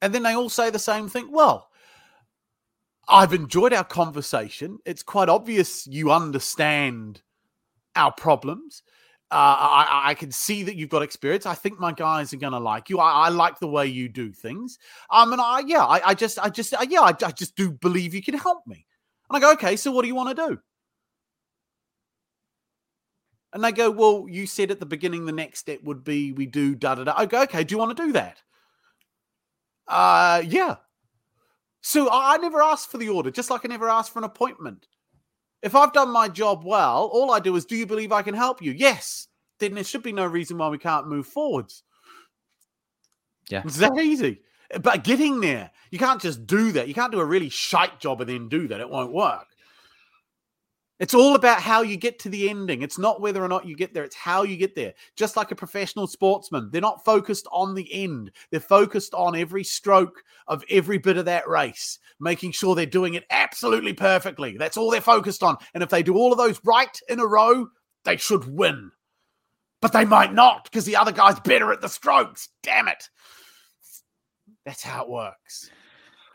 And then they all say the same thing. Well, I've enjoyed our conversation. It's quite obvious you understand our problems. Uh, I, I, can see that you've got experience. I think my guys are going to like you. I, I, like the way you do things. Um, and I, yeah, I, I just, I just, yeah, I, I just do believe you can help me. And I go, okay, so what do you want to do? And they go, well, you said at the beginning the next step would be we do da da da. I go, okay, do you want to do that? Uh, yeah. So I never asked for the order, just like I never asked for an appointment. If I've done my job well, all I do is, do you believe I can help you? Yes. Then there should be no reason why we can't move forwards. Yeah. It's that easy. But getting there, you can't just do that. You can't do a really shite job and then do that. It won't work. It's all about how you get to the ending. It's not whether or not you get there, it's how you get there. Just like a professional sportsman, they're not focused on the end. They're focused on every stroke of every bit of that race, making sure they're doing it absolutely perfectly. That's all they're focused on. And if they do all of those right in a row, they should win. But they might not because the other guy's better at the strokes. Damn it. That's how it works.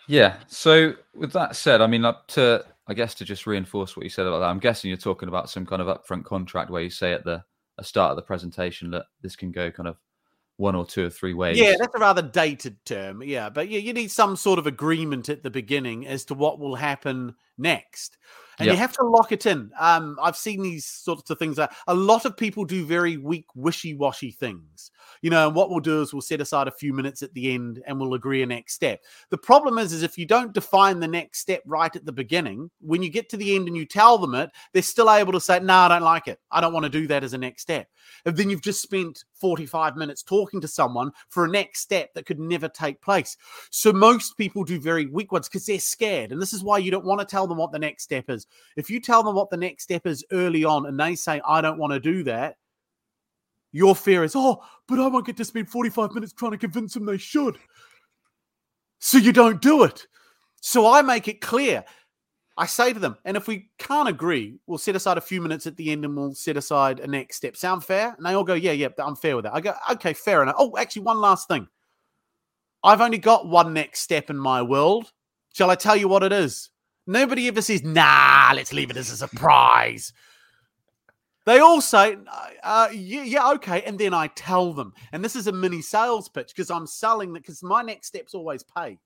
Yeah. So with that said, I mean, up to I guess to just reinforce what you said about that, I'm guessing you're talking about some kind of upfront contract where you say at the, start of the presentation that this can go kind of one or two or three ways. Yeah, that's a rather dated term. Yeah, but yeah, you need some sort of agreement at the beginning as to what will happen next. And Yep. you have to lock it in. Um, I've seen these sorts of things. That a lot of people do very weak, wishy-washy things. You know, and what we'll do is we'll set aside a few minutes at the end and we'll agree a next step. The problem is, is if you don't define the next step right at the beginning, when you get to the end and you tell them it, they're still able to say, "No, I don't like it. I don't want to do that as a next step." And then you've just spent 45 minutes talking to someone for a next step that could never take place. So most people do very weak ones because they're scared. And this is why you don't want to tell them what the next step is. If you tell them what the next step is early on and they say, I don't want to do that, your fear is, oh, but I won't get to spend 45 minutes trying to convince them they should. So you don't do it. So I make it clear. I say to them, and if we can't agree, we'll set aside a few minutes at the end and we'll set aside a next step. Sound fair? And they all go, yeah, yeah, I'm fair with that. I go, okay, fair enough. Oh, actually, one last thing. I've only got one next step in my world. Shall I tell you what it is? Nobody ever says, nah, let's leave it as a surprise. They all say, uh, yeah, yeah, okay. And then I tell them. And this is a mini sales pitch because I'm selling that because my next step's always paid.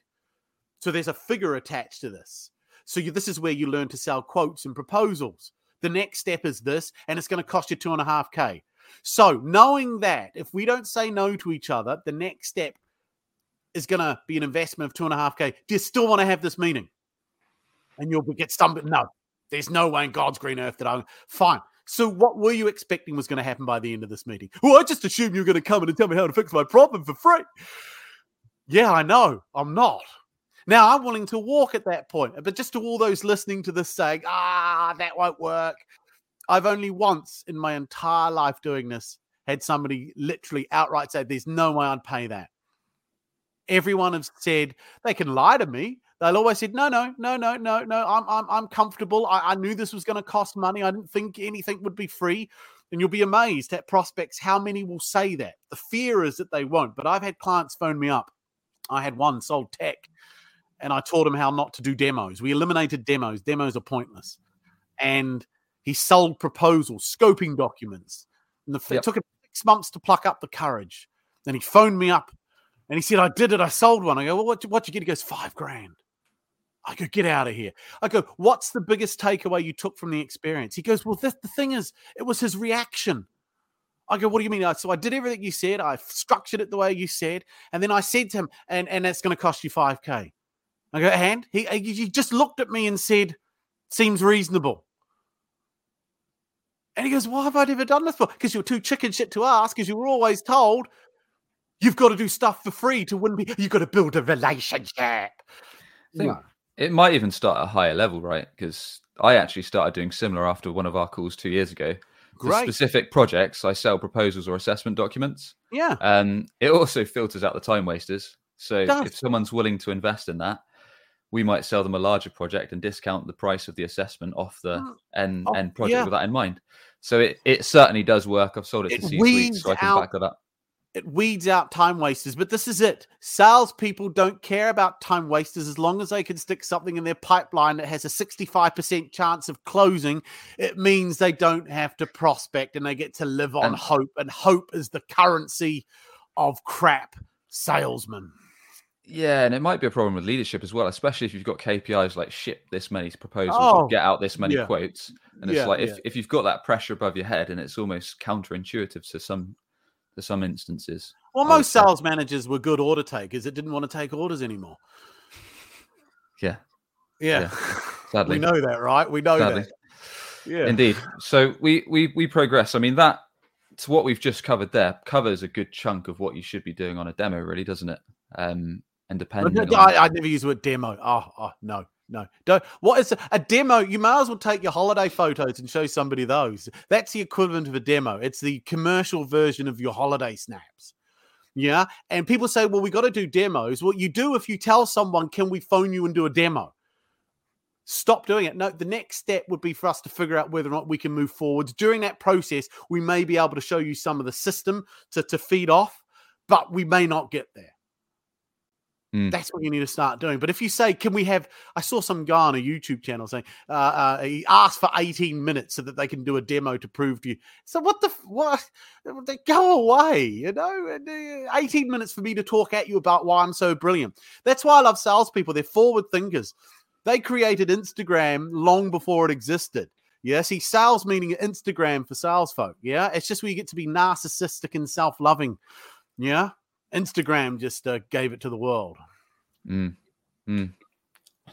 So there's a figure attached to this. So you, this is where you learn to sell quotes and proposals. The next step is this, and it's going to cost you two and a half K. So knowing that if we don't say no to each other, the next step is going to be an investment of two and a half K. Do you still want to have this meeting? And you'll get some, no, there's no way in God's green earth that I'm fine. So what were you expecting was going to happen by the end of this meeting? Well, I just assumed you were going to come in and tell me how to fix my problem for free. Yeah, I know. I'm not. Now I'm willing to walk at that point, but just to all those listening to this saying, ah, that won't work. I've only once in my entire life doing this had somebody literally outright say, There's no way I'd pay that. Everyone has said they can lie to me. They'll always said, No, no, no, no, no, no. I'm I'm I'm comfortable. I, I knew this was going to cost money. I didn't think anything would be free. And you'll be amazed at prospects how many will say that. The fear is that they won't. But I've had clients phone me up. I had one sold tech and I taught him how not to do demos. We eliminated demos. Demos are pointless. And he sold proposals, scoping documents. And the, Yep. it took him six months to pluck up the courage. Then he phoned me up and he said, I did it. I sold one. I go, well, what, what you get? He goes, five grand. I go, get out of here. I go, what's the biggest takeaway you took from the experience? He goes, well, the, the thing is, it was his reaction. I go, what do you mean? I- So I did everything you said. I structured it the way you said. And then I said to him, and, and that's going to cost you 5K. I go, and he, he just looked at me and said, seems reasonable. And he goes, why have I never done this for? Because you're too chicken shit to ask, because you were always told you've got to do stuff for free to win. You've got to build a relationship. It might even start at a higher level, right? Because I actually started doing similar after one of our calls two years ago. For Great. specific projects, I sell proposals or assessment documents. Yeah. Um, it also filters out the time wasters. So if someone's willing to invest in that, we might sell them a larger project and discount the price of the assessment off the Mm. end Oh, end project yeah. with that in mind. So it, it certainly does work. I've sold it, It to C-suite, weeds so I can out- back that up. it weeds out time wasters. But this is it. Salespeople don't care about time wasters as long as they can stick something in their pipeline that has a 65% chance of closing. It means they don't have to prospect and they get to live on And- hope. And hope is the currency of crap salesmen. Yeah, and it might be a problem with leadership as well, especially if you've got KPIs like ship this many proposals Oh, or get out this many yeah. quotes. And it's Yeah, like if, yeah. if you've got that pressure above your head and it's almost counterintuitive to some to some instances. Well, most say. sales managers were good order takers that didn't want to take orders anymore. Yeah, Yeah. Yeah, *laughs* sadly. we know that, right? We know Sadly. that. Yeah. Indeed. So we we we progress. I mean that to what we've just covered there covers a good chunk of what you should be doing on a demo, really, doesn't it? Um, and depending, I, on, I, I never use the word demo. Oh, oh no, no. Don't. What is a, a demo? You may as well take your holiday photos and show somebody those. That's the equivalent of a demo. It's the commercial version of your holiday snaps. Yeah. And people say, well, we got to do demos. What you do if you tell someone, can we phone you and do a demo? Stop doing it. No, the next step would be for us to figure out whether or not we can move forwards. During that process, we may be able to show you some of the system to, to feed off, but we may not get there. Mm. That's what you need to start doing. But if you say, "Can we have?" I saw some guy on a YouTube channel saying uh, uh, he asked for 18 minutes so that they can do a demo to prove to you. So what the what? They go away, you know. Uh, 18 minutes for me to talk at you about why I'm so brilliant. That's why I love salespeople. They're forward thinkers. They created Instagram long before it existed. Yeah, see, sales meaning Instagram for sales folk. Yeah, it's just where you get to be narcissistic and self loving. Yeah, Instagram just uh, gave it to the world. Mm. Mm.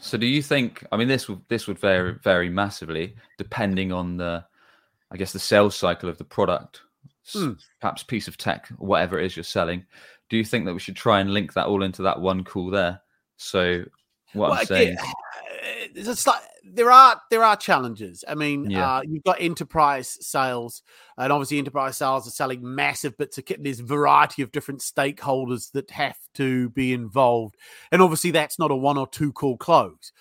So do you think? I mean, this would this would vary vary massively depending on the, I guess, the sales cycle of the product, Mm. perhaps piece of tech, whatever it is you're selling. Do you think that we should try and link that all into that one call there? So what I'm saying, it's like there are there are challenges. I mean, Yeah. uh, you've got enterprise sales, and obviously enterprise sales are selling massive bits of kit. There's variety of different stakeholders that have to be involved, and obviously that's not a one or two call close.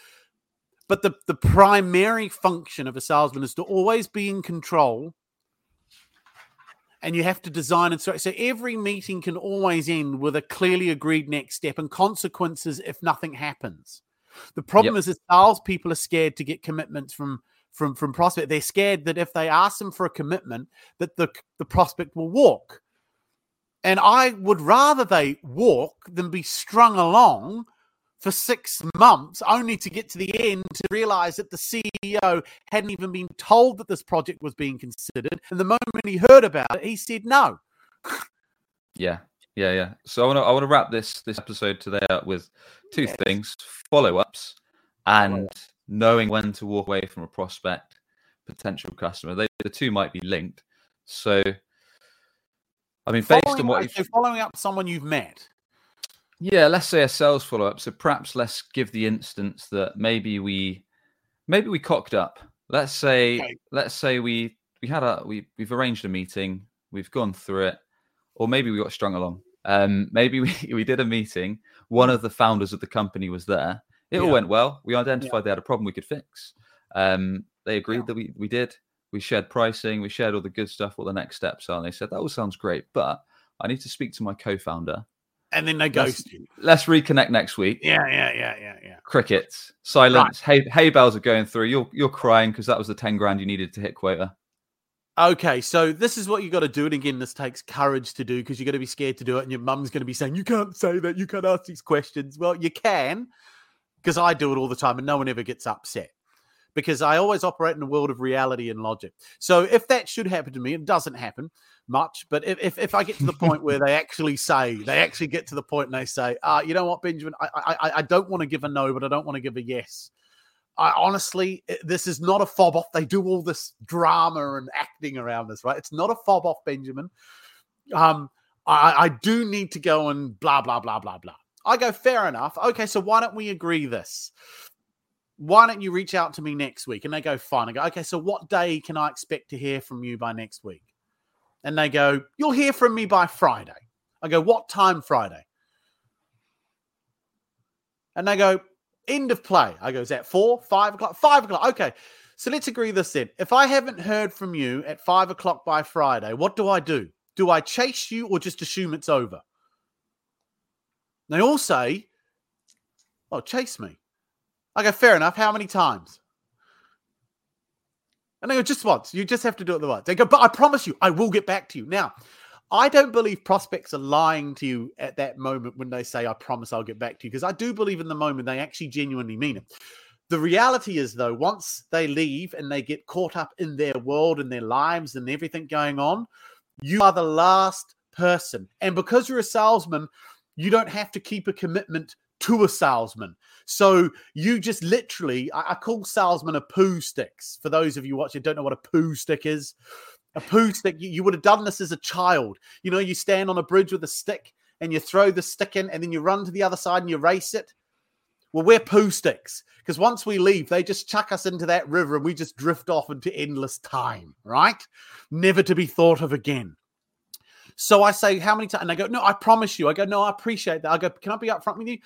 But the the primary function of a salesman is to always be in control. And you have to design and so, so every meeting can always end with a clearly agreed next step and consequences if nothing happens. The problem is that salespeople are scared to get commitments from from from prospect. They're scared that if they ask them for a commitment, that the the prospect will walk. And I would rather they walk than be strung along for six months only to get to the end to realize that the CEO hadn't even been told that this project was being considered. And the moment he heard about it, he said no. yeah, yeah, yeah. So I want to I want to wrap this this episode today up with two Yes. things: follow ups and knowing when to walk away from a prospect, potential customer. They the two might be linked. So, I mean, based on what up- you're so following up someone you've met. Yeah, let's say a sales follow up. So perhaps let's give the instance that maybe we maybe we cocked up. Let's say Okay. let's say we we had a we we've arranged a meeting, we've gone through it, or maybe we got strung along. Um, maybe we *laughs* we did a meeting. One of the founders of the company was there. It all went well. We identified they had a problem we could fix. Um, they agreed Yeah. that we we did. We shared pricing. We shared all the good stuff. What the next steps are. And they said that all sounds great, but I need to speak to my co-founder And then they Let's- ghost you. let's reconnect next week. Yeah, yeah, yeah, yeah, yeah. Crickets, silence. Hay hay bells are going through. You're you're crying because that was the ten grand you needed to hit quota. Okay, so this is what you got to do. And again, this takes courage to do because you're going to be scared to do it. And your mum's going to be saying, You can't say that. You can't ask these questions. Well, you can because I do it all the time and no one ever gets upset because I always operate in a world of reality and logic. So if that should happen to me, it doesn't happen much. But if, if, if I get to the point where they actually say, they actually get to the point and they say, uh, You know what, Benjamin, I, I, I- I don't want to give a no, but I don't want to give a yes. I honestly, this is not a fob off. They do all this drama and acting around this, right? It's not a fob off, Benjamin. Um, I, I do need to go and blah blah blah blah blah. I go, fair enough. Okay, so why don't we agree this? Why don't you reach out to me next week? And they go, fine. I go, okay, so what day can I expect to hear from you by next week? And they go, you'll hear from me by Friday. I go, what time Friday? And they go, end of play. I go, is that four, five o'clock? Five o'clock. Okay. So let's agree this then. If I haven't heard from you at five o'clock by Friday, what do I do? Do I chase you or just assume it's over? They all say, Oh, chase me. I go, fair enough. How many times? And they go, just once. You just have to do it the once. They go, but I promise you, I will get back to you. Now, I don't believe prospects are lying to you at that moment when they say, I promise I'll get back to you, because I do believe in the moment they actually genuinely mean it. The reality is, though, once they leave and they get caught up in their world and their lives and everything going on, you are the last person. And because you're a salesman, you don't have to keep a commitment to a salesman. So you just literally, I, I call salesmen a Pooh sticks. For those of you watching, don't know what a Pooh stick is. A Pooh stick, you, you would have done this as a child. You know, you stand on a bridge with a stick and you throw the stick in and then you run to the other side and you race it. Well, we're Pooh sticks because once we leave, they just chuck us into that river and we just drift off into endless time, right? Never to be thought of again. So I say, How many times? And they go, No, I promise you. I go, No, I appreciate that. I go, Can I be upfront with you?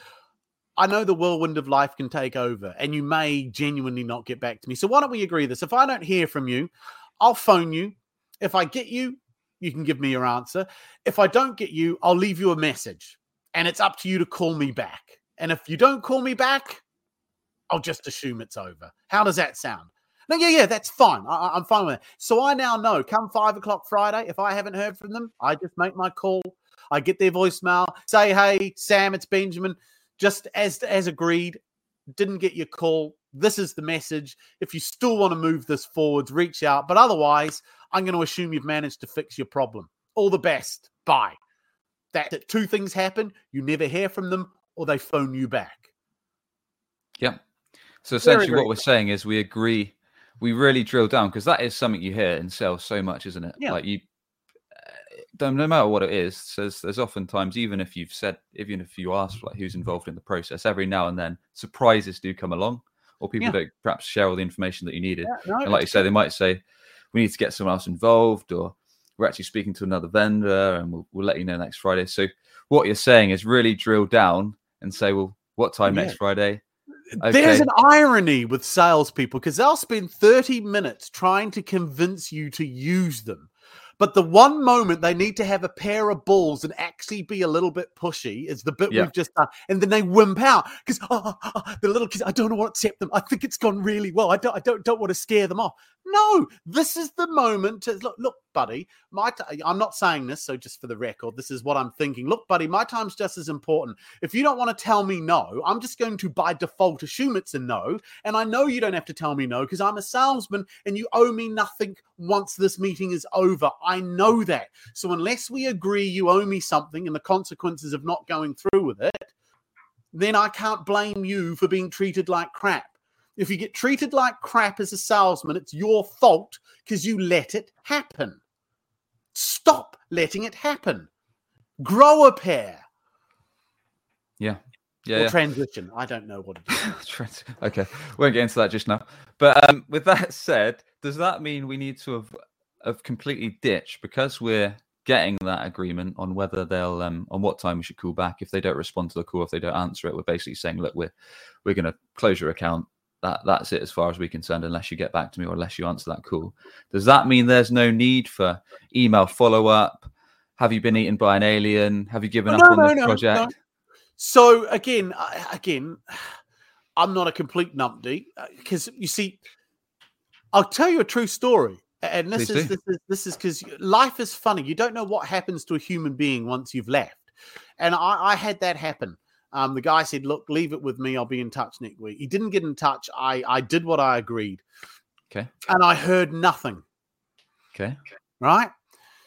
I know the whirlwind of life can take over and you may genuinely not get back to me. So why don't we agree this? If I don't hear from you, I'll phone you. If I get you, you can give me your answer. If I don't get you, I'll leave you a message and it's up to you to call me back. And if you don't call me back, I'll just assume it's over. How does that sound? No, yeah, yeah, that's fine. I, am fine with it. So I now know come five o'clock Friday, if I haven't heard from them, I just make my call. I get their voicemail, say, hey, Sam, it's Benjamin just as as agreed, didn't get your call. This is the message. If you still want to move this forwards, reach out. But otherwise, I'm going to assume you've managed to fix your problem. All the best. Bye. That, that two things happen. You never hear from them, or they phone you back. Yeah. So essentially, very, very what we're saying is we agree. We really drill down because that is something you hear in sales so much, isn't it? Yeah. Like you uh don't no matter what it is, there's there's oftentimes even if you've said even if you ask like who's involved in the process, every now and then surprises do come along, or people yeah. don't perhaps share all the information that you needed. Yeah, no, and like you say, they might say we need to get someone else involved, or we're actually speaking to another vendor, and we'll, we'll let you know next Friday. So what you're saying is really drill down and say, well, what time yeah. next Friday? Okay. There's an irony with salespeople because they'll spend 30 minutes trying to convince you to use them. But the one moment they need to have a pair of balls and actually be a little bit pushy is the bit yeah. we've just done. And then they wimp out because oh, oh, oh, the little kids, I don't know what to accept them. I think it's gone really well. I don't, I don't, don't want to scare them off. No, this is the moment to look, look, buddy. My, I'm not saying this, so just for the record, this is what I'm thinking. Look, buddy, my time's just as important. If you don't want to tell me no, I'm just going to by default assume it's a no, and I know you don't have to tell me no because I'm a salesman and you owe me nothing once this meeting is over. I know that. So unless we agree you owe me something and the consequences of not going through with it, then I can't blame you for being treated like crap. If you get treated like crap as a salesman, it's your fault because you let it happen. Stop letting it happen. Grow a pair. Yeah. Yeah, or yeah. transition. I don't know what it is. *laughs* okay, we won't get into that just now. But um, with that said, does that mean we need to have, have completely ditched because we're getting that agreement on whether they'll um, on what time we should call back if they don't respond to the call if they don't answer it we're basically saying look we're we're going to close your account that that's it as far as we're concerned unless you get back to me or unless you answer that call. Does that mean there's no need for email follow-up? Have you been eaten by an alien? Have you given no, up on no, the no, project? so again again i'm not a complete numpty because uh, you see i'll tell you a true story and this is, this is this is because life is funny. You don't know what happens to a human being once you've left. And i, I had that happen um, the guy said, "Look, leave it with me. I'll be in touch next week." He didn't get in touch. I I did what I agreed. Okay. And I heard nothing. Okay. Right.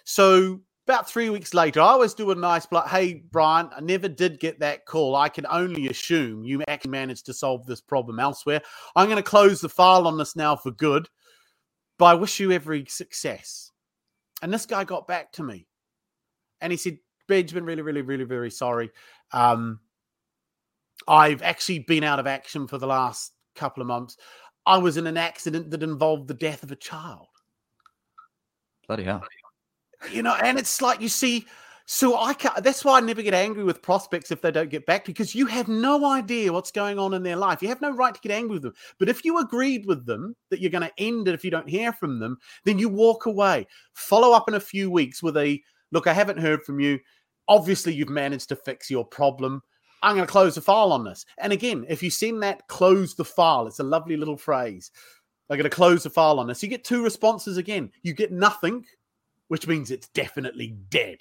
So about three weeks later, I always do a nice like, "Hey, Brian, I never did get that call. I can only assume you actually managed to solve this problem elsewhere. I'm going to close the file on this now for good, but I wish you every success." And this guy got back to me, and he said, "Benjamin, really, really, really, very sorry. Um, I've actually been out of action for the last couple of months. I was in an accident that involved the death of a child. Bloody hell. You know, and it's like you see, so I can't, that's why I never get angry with prospects if they don't get back because you have no idea what's going on in their life. You have no right to get angry with them. But if you agreed with them that you're going to end it if you don't hear from them, then you walk away. Follow up in a few weeks with a look, I haven't heard from you. Obviously, you've managed to fix your problem. I'm going to close the file on this. And again, if you send that close the file, it's a lovely little phrase. I'm going to close the file on this. You get two responses again. You get nothing, which means it's definitely dead.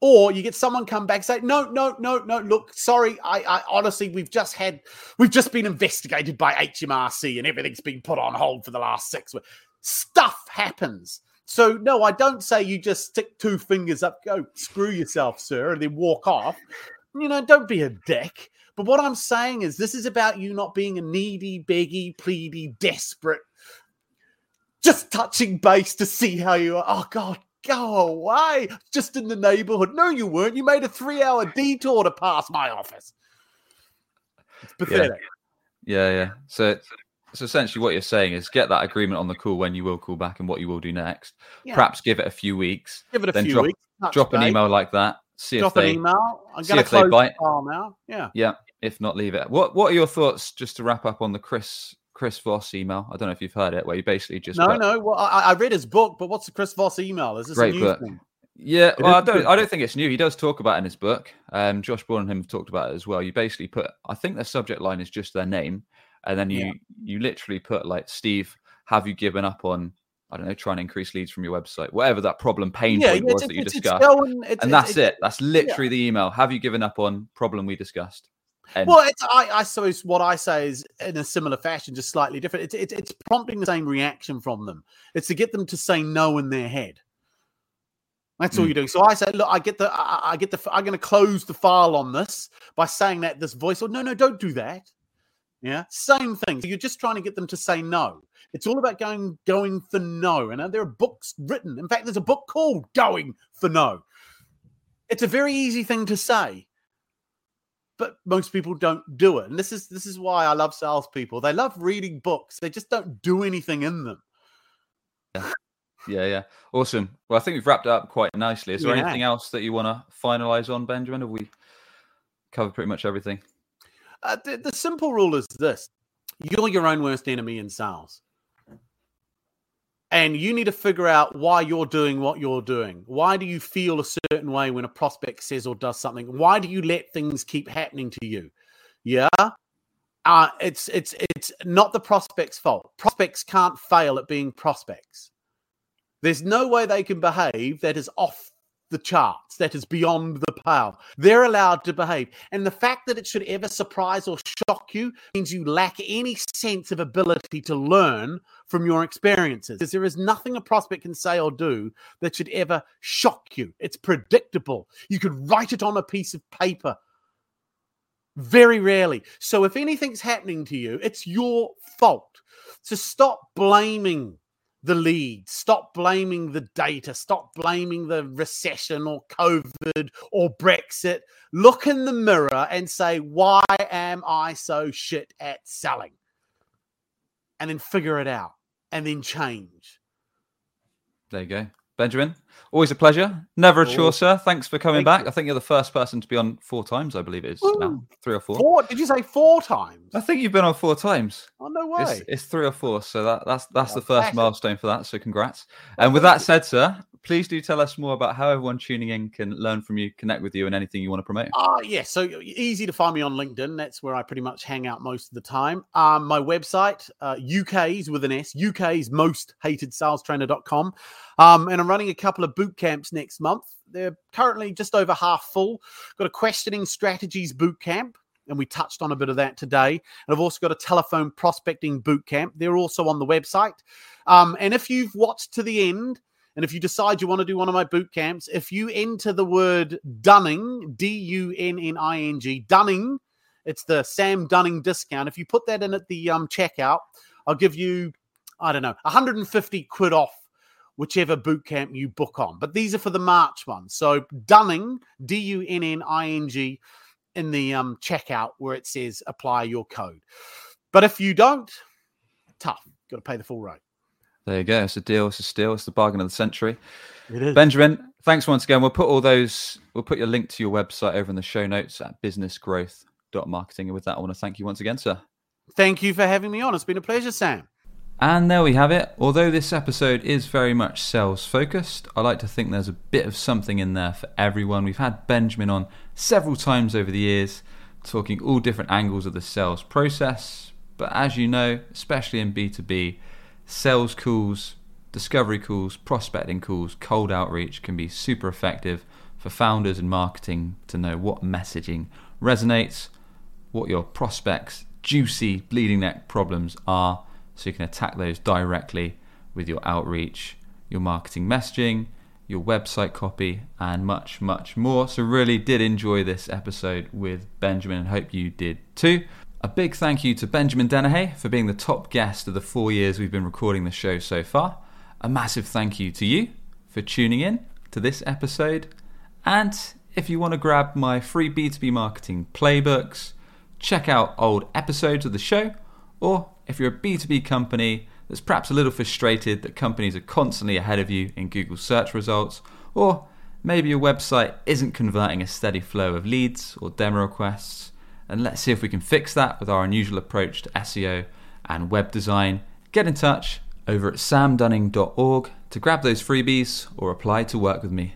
Or you get someone come back say, no, no, no, no. Look, sorry. I, I honestly, we've just had, we've just been investigated by HMRC and everything's been put on hold for the last six weeks. Stuff happens. So no, I don't say you just stick two fingers up, go screw yourself, sir, and then walk off. You know, don't be a dick. But what I'm saying is, this is about you not being a needy, beggy, pleady, desperate, just touching base to see how you are. Oh, God, go away. Just in the neighborhood. No, you weren't. You made a three hour detour to pass my office. It's pathetic. Yeah, yeah. So, so essentially, what you're saying is get that agreement on the call when you will call back and what you will do next. Yeah. Perhaps give it a few weeks. Give it a few drop, weeks. Drop an email like that. See Drop if they, email. I'm see going to if they bite. now. Yeah. yeah. If not, leave it. What What are your thoughts? Just to wrap up on the Chris Chris Voss email. I don't know if you've heard it, where you basically just No, put- no. Well, I, I read his book, but what's the Chris Voss email? Is this Great a new book. thing? Yeah, well, I don't. I don't think it's new. He does talk about it in his book. Um, Josh Braun and him have talked about it as well. You basically put. I think the subject line is just their name, and then you Yeah. you literally put like Steve. Have you given up on? I don't know, trying to increase leads from your website, whatever that problem pain Yeah, point yeah, was that you discussed, going, and that's it. That's literally the email. Have you given up on problem we discussed? And Well, it's, I, I suppose what I say is in a similar fashion, just slightly different. It's, it's, it's prompting the same reaction from them. It's to get them to say no in their head. That's all Mm. you're doing. So I say, look, I get the, I, I get the, I'm going to close the file on this by saying that this voice. Oh no, no, don't do that. Yeah, same thing. So you're just trying to get them to say no. It's all about going, going for no. And uh, there are books written. In fact, there's a book called "Going for No." It's a very easy thing to say but most people don't do it. And this is this is why I love salespeople. They love reading books. They just don't do anything in them. yeah, yeah, awesome. Well, I think we've wrapped up quite nicely. Is there Yeah. anything else that you want to finalize on, Benjamin? Have we covered pretty much everything? Uh, the, the simple rule is this: you're your own worst enemy in sales, and you need to figure out why you're doing what you're doing. Why do you feel a certain way when a prospect says or does something? Why do you let things keep happening to you? Yeah. Uh, it's it's it's not the prospect's fault. Prospects can't fail at being prospects. There's no way they can behave that is off the charts, that is beyond the pale. They're allowed to behave. And the fact that it should ever surprise or shock you means you lack any sense of ability to learn from your experiences. Because there is nothing a prospect can say or do that should ever shock you. It's predictable. You could write it on a piece of paper. Very rarely. So if anything's happening to you, it's your fault. So stop blaming the lead. Stop blaming the data. Stop blaming the recession or COVID or Brexit. Look in the mirror and say, why am I so shit at selling? And then figure it out and then change. There you go. Benjamin, always a pleasure. Never a chore, Oh, sir. Thanks for coming thank back. you. I think you're the first person to be on four times, I believe it is now. Three or four. Four? Did you say four times? I think you've been on four times. Oh, no way. It's, it's three or four, so that, that's that's the first milestone for that. So congrats. And with that said, sir, please do tell us more about how everyone tuning in can learn from you, connect with you, and anything you want to promote. Ah, yeah. So easy to find me on LinkedIn. That's where I pretty much hang out most of the time. Um, my website, uh, UK's with an S, UK's most hated salestrainer.com. Um, and I'm running a couple of boot camps next month. They're currently just over half full. Got a questioning strategies boot camp. And we touched on a bit of that today. And I've also got a telephone prospecting boot camp. They're also on the website. Um, and if you've watched to the end, and if you decide you want to do one of my boot camps, if you enter the word Dunning, D U N N I N G, Dunning, it's the Sam Dunning discount. If you put that in at the um, checkout, I'll give you, I don't know, 150 quid off whichever boot camp you book on. But these are for the March one. So Dunning, D U N N I N G, in the um, checkout where it says apply your code. But if you don't, tough. Got to pay the full rate. There you go. It's a deal. It's a steal. It's the bargain of the century. It is. Benjamin, thanks once again. We'll put all those, we'll put your link to your website over in the show notes at businessgrowth.marketing. And with that, I want to thank you once again, sir. Thank you for having me on. It's been a pleasure, Sam. And there we have it. Although this episode is very much sales focused, I like to think there's a bit of something in there for everyone. We've had Benjamin on several times over the years, talking all different angles of the sales process. But as you know, especially in B2B, sales calls, discovery calls, prospecting calls, cold outreach can be super effective for founders and marketing to know what messaging resonates, what your prospects' juicy bleeding neck problems are so you can attack those directly with your outreach, your marketing messaging, your website copy, and much, much more. So, really did enjoy this episode with Benjamin and hope you did too. A big thank you to Benjamin Dennehy for being the top guest of the four years we've been recording the show so far. A massive thank you to you for tuning in to this episode. And if you want to grab my free B2B marketing playbooks, check out old episodes of the show, or if you're a B2B company that's perhaps a little frustrated that companies are constantly ahead of you in Google search results, or maybe your website isn't converting a steady flow of leads or demo requests, and let's see if we can fix that with our unusual approach to SEO and web design, get in touch over at samdunning.org to grab those freebies or apply to work with me.